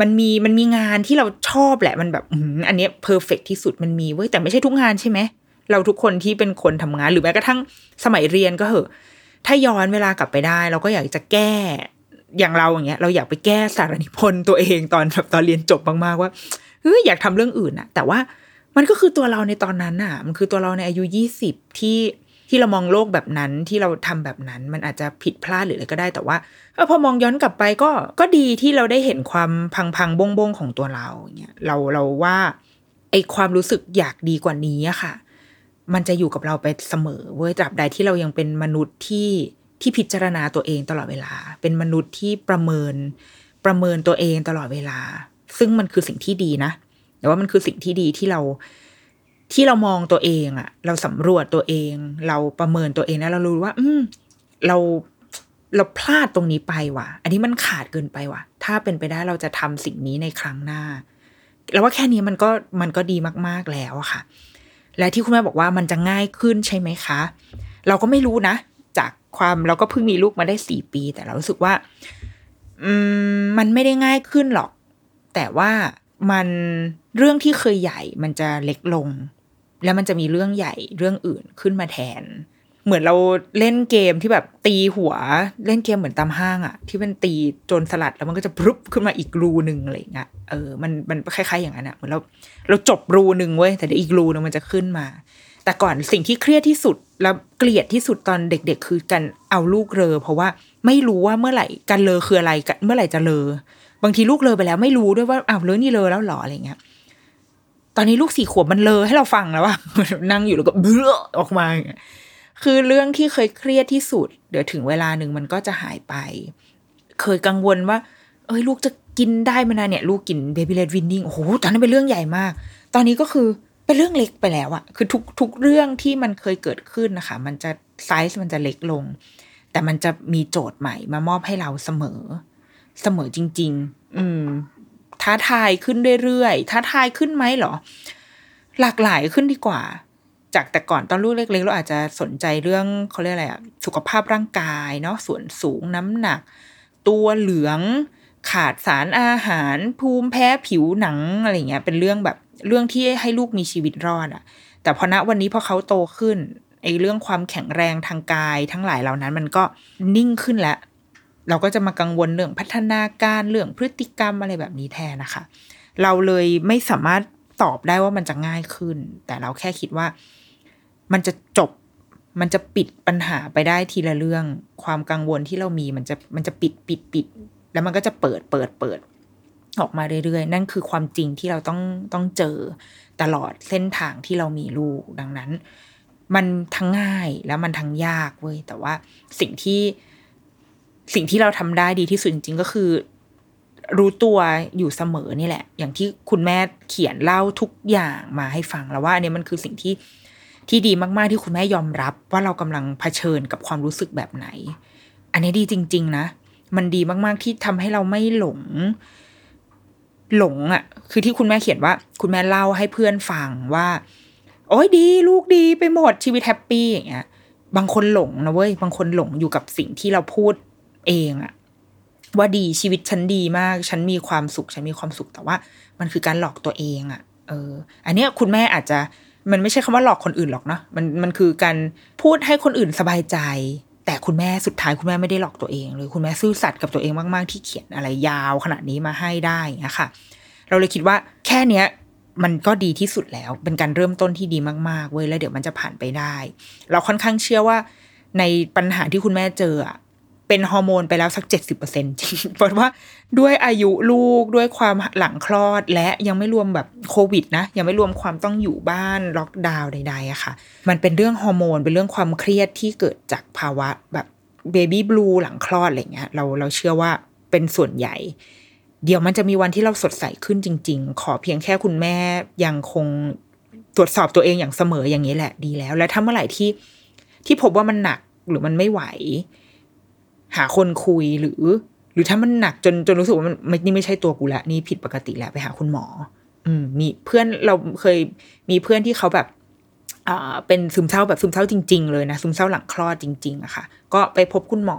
มันมีมันมีงานที่เราชอบแหละมันแบบอันนี้ perfect ที่สุดมันมีเว้ยแต่ไม่ใช่ทุกงานใช่ไหมเราทุกคนที่เป็นคนทำงานหรือแม้กระทั่งสมัยเรียนก็เหอะ ถ้าย้อนเวลากลับไปได้ เราก็อยากจะแก้อย่างเราอย่างเงี้ย เราอยากไปแก้สารนิพนธ์ตัวเองตอนแบบตอนเรียนจบมากๆว่าเฮ้ยอยากทำเรื่องอื่นอะแต่ว่ามันก็คือตัวเราในตอนนั้นอะมันคือตัวเราในอายุยี่สิบที่ที่เรามองโลกแบบนั้นที่เราทำแบบนั้น มันอาจจะผิดพลาดหรืออะไรก็ได้แต่ว่าเออพอมองย้อนกลับไปก็ก็ดีที่เราได้เห็นความพังพังบงบงของตัวเราเนี่ยเราเราว่าไอความรู้สึกอยากดีกว่านี้อะค่ะ มันจะอยู่กับเราไปเสมอเว้ยตราบใดที่เรายังเป็นมนุษย์ที่ที่พิจารณาตัวเองตลอดเวลา เป็นมนุษย์ที่ประเมินประเมินตัวเองตลอดเวลา ซึ่งมันคือสิ่งที่ดีนะ แต่ว่ามันคือสิ่งที่ดีที่เราที่เรามองตัวเองอะเราสำรวจตัวเอง เราประเมินตัวเองแล้วเรารู้ว่า อืมเราเราพลาดตรงนี้ไปว่ะ อันนี้มันขาดเกินไปว่ะ ถ้าเป็นไปได้เราจะทำสิ่งนี้ในครั้งหน้า แล้วว่าแค่นี้มันก็มันก็ดีมาก ๆแล้วอะค่ะ และที่คุณแม่บอกว่ามันจะง่ายขึ้นใช่ไหมคะ เราก็ไม่รู้นะ จากความเราก็เพิ่งมีลูกมาได้สี่ปี แต่เรารู้สึกว่า อืมมันไม่ได้ง่ายขึ้นหรอก แต่ว่ามันเรื่องที่เคยใหญ่มันจะเล็กลง แล้วมันจะมีเรื่องใหญ่เรื่องอื่นขึ้นมาแทน เหมือนเราเล่นเกมที่แบบตีหัวเล่นเกมเหมือนตามห้างอะที่มันตีโจนสลัดแล้วมันก็จะพรุบขึ้นมาอีกรูหนึ่งอะไรเงี้ยเออมันมันคล้ายๆอย่างนั้นอะเหมือนเราเราจบรูหนึ่งเว้ยแต่เดี๋ยวอีกรูหนึงมันจะขึ้นมา แต่ก่อนสิ่งที่เครียดที่สุดแล้วเกลียดที่สุดตอนเด็ก ๆ คือการเอาลูกเลอเพราะว่าไม่รู้ว่าเมื่อไหร่การเลอคืออะไรกันเมื่อไหร่จะเลอบางทีลูกเลอไปแล้วไม่รู้ด้วยว่าอ้าวเลอนี่เลอแล้วหรออะไรเงี้ยตอนนี้ลูกสี่ขวบมันเลอให้เราฟังแล้วว่านั่งอยู่แล้วก็เบื้อออกมาอย่างเงี้ย คือเรื่องที่เคยเครียดที่สุด เดี๋ยวถึงเวลาหนึ่งมันก็จะหายไป เคยกังวลว่า เอ้ยลูกจะกินได้ไหมนเนี่ย ลูกกินเบบี้เลดวินนิ่งโอ้โหตอนนั้นเป็นเรื่องใหญ่มาก ตอนนี้ก็คือเป็นเรื่องเล็กไปแล้วอะคือทุกทุกเรื่องที่มันเคยเกิดขึ้นนะคะ มันจะไซส์มันจะเล็กลง แต่มันจะมีโจทย์ใหม่มามอบให้เราเสมอ เสมอจริง ๆ อืม ท้าทายขึ้นเรื่อยๆท้าทายขึ้นไหมเหรอ หลากหลายขึ้นดีกว่า จากแต่ก่อนตอนลูกเล็กๆเราอาจจะสนใจเรื่องเขาเรียกอะไรอะสุขภาพร่างกายเนาะส่วนสูงน้ำหนัก ตัวเหลืองขาดสารอาหารภูมิแพ้ผิวหนังอะไรเงี้ยเป็นเรื่องแบบเรื่องที่ให้ลูกมีชีวิตรอดอะแต่พอณวันนี้พอเขาโตขึ้นไอ้เรื่องความแข็งแรงทางกายทั้งหลายเหล่านั้นมันก็นิ่งขึ้นแล้วเราก็จะมากังวลเรื่องพัฒนาการเรื่องพฤติกรรมอะไรแบบนี้แทนนะคะ เราเลยไม่สามารถตอบได้ว่ามันจะง่ายขึ้น แต่เราแค่คิดว่า มันจะจบ มันจะปิดปัญหาไปได้ทีละเรื่อง ความกังวลที่เรามีมันจะมันจะปิดปิดปิด แล้วมันก็จะเปิดเปิดเปิดออกมาเรื่อยๆ นั่นคือความจริงที่เราต้องต้องเจอตลอดเส้นทางที่เรามีลูกดังนั้น มันทั้งง่ายแล้วมันทั้งยากเว้ยแต่ว่าสิ่งที่สิ่งที่เราทำได้ดีที่สุดจริงๆก็คือ รู้ตัวอยู่เสมอนี่แหละ อย่างที่คุณแม่เขียนเล่าทุกอย่างมาให้ฟังแล้วว่าอันนี้มันคือสิ่งที่ ที่ดีมากๆที่คุณแม่ยอมรับว่าเรากำลังเผชิญกับความรู้สึกแบบไหน อันนี้ดีจริง ๆ นะ มันดีมากๆที่ทำให้เราไม่หลง หลงอะ คือที่คุณแม่เขียนว่า คุณแม่เล่าให้เพื่อนฟังว่า โอ้ยดี ลูกดีไปหมดชีวิต happy อย่างเงี้ย บางคนหลงนะเว้ย บางคนหลงอยู่กับสิ่งที่เราพูดเองอะว่าดีชีวิตฉันดีมาก ฉันมีความสุข ฉันมีความสุขแต่ว่า มันคือการหลอกตัวเองอะเออ อันเนี้ยคุณแม่อาจจะ มันไม่ใช่คำว่าหลอกคนอื่นหรอกเนาะมันมันคือการพูดให้คนอื่นสบายใจ แต่คุณแม่สุดท้ายคุณแม่ไม่ได้หลอกตัวเองเลยคุณแม่ซื่อสัตย์กับตัวเองมาก ๆ ที่เขียนอะไรยาวขนาดนี้มาให้ได้นะคะเราเลยคิดว่าแค่เนี้ยมันก็ดีที่สุดแล้ว เป็นการเริ่มต้นที่ดีมาก ๆ เว้ย แล้วเดี๋ยวมันจะผ่านไปได้ เราค่อนข้างเชื่อว่า ในปัญหาที่คุณแม่เจอเป็นฮอร์โมนไปแล้วสักเจ็ดสิบเปอร์เซ็นต์จริงเพราะว่า ด้วยอายุลูกด้วยความหลังคลอดและยังไม่รวมแบบโควิดนะ ยังไม่รวมความต้องอยู่บ้านล็อกดาวน์ใดๆอะค่ะ มันเป็นเรื่องฮอร์โมน เป็นเรื่องความเครียดที่เกิดจากภาวะแบบเบบี้บลูหลังคลอดอะไรเงี้ยเราเราเชื่อว่าเป็นส่วนใหญ่ เดี๋ยวมันจะมีวันที่เราสดใสขึ้นจริง ๆ ขอเพียงแค่คุณแม่ยังคงตรวจสอบตัวเองอย่างเสมออย่างนี้แหละดีแล้ว และถ้าเมื่อไหร่ที่ที่พบว่ามันหนักหรือมันไม่ไหว หาคนคุยหรือ หรือถ้ามันหนักจนจนรู้สึกว่ามันไม่นี่ไม่ใช่ตัวกูละนี่ผิดปกติแล้วไปหาคุณหมอ อืม มีเพื่อนเราเคยมีเพื่อนที่เขาแบบอ่าเป็นซึมเศร้าแบบซึมเศร้าจริง ๆ เลยนะซึมเศร้าหลังคลอดจริง ๆอะค่ะ ก็ไปพบคุณหมอ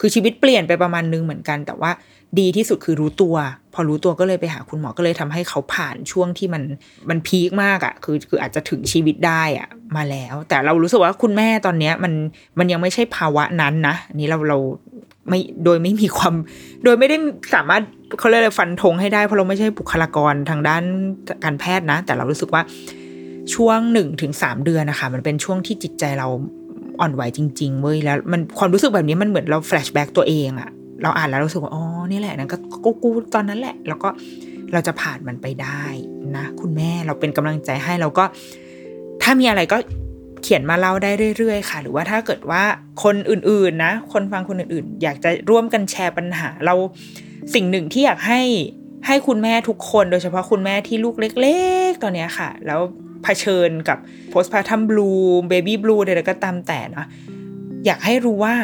คือชีวิตเปลี่ยนไปประมาณนึงเหมือนกัน แต่ว่าดีที่สุดคือรู้ตัว พอรู้ตัวก็เลยไปหาคุณหมอก็เลยทำให้เขาผ่านช่วงที่มันมันพีคมากอะ่ะ คือคืออาจจะถึงชีวิตได้อะ่ะ มาแล้ว แต่เรารู้สึกว่าคุณแม่ตอนเนี้ยมันมันยังไม่ใช่ภาวะนั้นนะอันนี้เราเรา ไม่โดยไม่มีความ โดยไม่ได้สามารถเขาเรียกอะไรฟันธงให้ได้เพราะเราไม่ใช่บุคลากรทางด้านการแพทย์นะ แต่เรารู้สึกว่าช่วงหนึ่งถึงสามเดือนนะคะ มันเป็นช่วงที่จิตใจเราอ่อนไหวจริงๆเว้ยแล้วมันความรู้สึกแบบนี้มันเหมือนเราแฟลชแบ็กตัวเองอะเราอ่านแล้วรู้สึกว่าอ๋อนี่แหละนั่นก็กูกูตอนนั้นแหละ แล้วก็เราจะผ่านมันไปได้นะ คุณแม่เราเป็นกำลังใจให้เราก็ ถ้ามีอะไรก็ เขียนมาเล่าได้เรื่อยๆ ค่ะ หรือว่าถ้าเกิดว่าคนอื่นๆนะคนฟังคนอื่นๆ อยากจะร่วมกันแชร์ปัญหา เราสิ่งหนึ่งที่อยากให้ให้คุณแม่ทุกคน โดยเฉพาะคุณแม่ที่ลูกเล็ก ๆ ตอนนี้ค่ะ แล้วเผชิญกับ postpartum blue baby blue ใดๆก็ตามแต่นะอยากให้รู้ว่า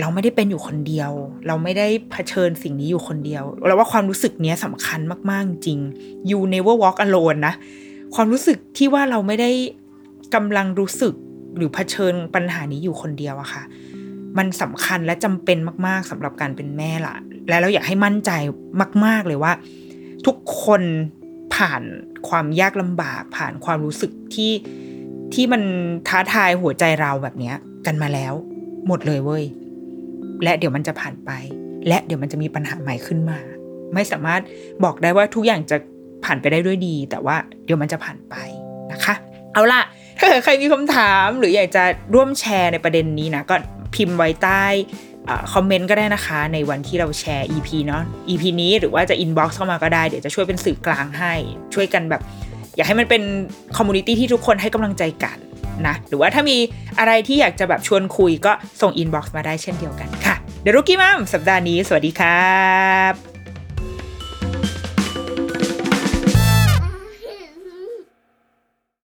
เราไม่ได้เป็นอยู่คนเดียว เราไม่ได้เผชิญสิ่งนี้อยู่คนเดียว เราว่าความรู้สึกนี้สำคัญมากๆจริง you never walk alone นะ ความรู้สึกที่ว่าเราไม่ได้ กำลังรู้สึกหรือเผชิญปัญหานี้อยู่คนเดียวอะค่ะ มันสำคัญและจำเป็นมากๆสำหรับการเป็นแม่ละและเราอยากให้มั่นใจมาก ๆเลยว่า ทุกคนผ่านความยากลำบาก ผ่านความรู้สึกที่ที่มันท้าทายหัวใจเราแบบเนี้ย กันมาแล้ว หมดเลยเว้ย และเดี๋ยวมันจะผ่านไป และเดี๋ยวมันจะมีปัญหาใหม่ขึ้นมา ไม่สามารถบอกได้ว่าทุกอย่างจะผ่านไปได้ด้วยดี แต่ว่าเดี๋ยวมันจะผ่านไปนะคะ เอาล่ะ ถ้าเกิดใครมีคำถามหรืออยากจะร่วมแชร์ในประเด็นนี้นะก็พิมพ์ไว้ใต้ comment ก็ได้นะคะ ในวันที่เราแชร์ EP เนาะ EP นี้หรือว่าจะ inbox เข้ามาก็ได้ เดี๋ยวจะช่วยเป็นสื่อกลางให้ ช่วยกันแบบ อยากให้มันเป็น community ที่ทุกคนให้กำลังใจกันนะ หรือว่าถ้ามีอะไรที่อยากจะแบบชวนคุยก็ส่ง inbox มาได้เช่นเดียวกันค่ะ เดรุกี้มัมสัปดาห์นี้ สวัสดีครับ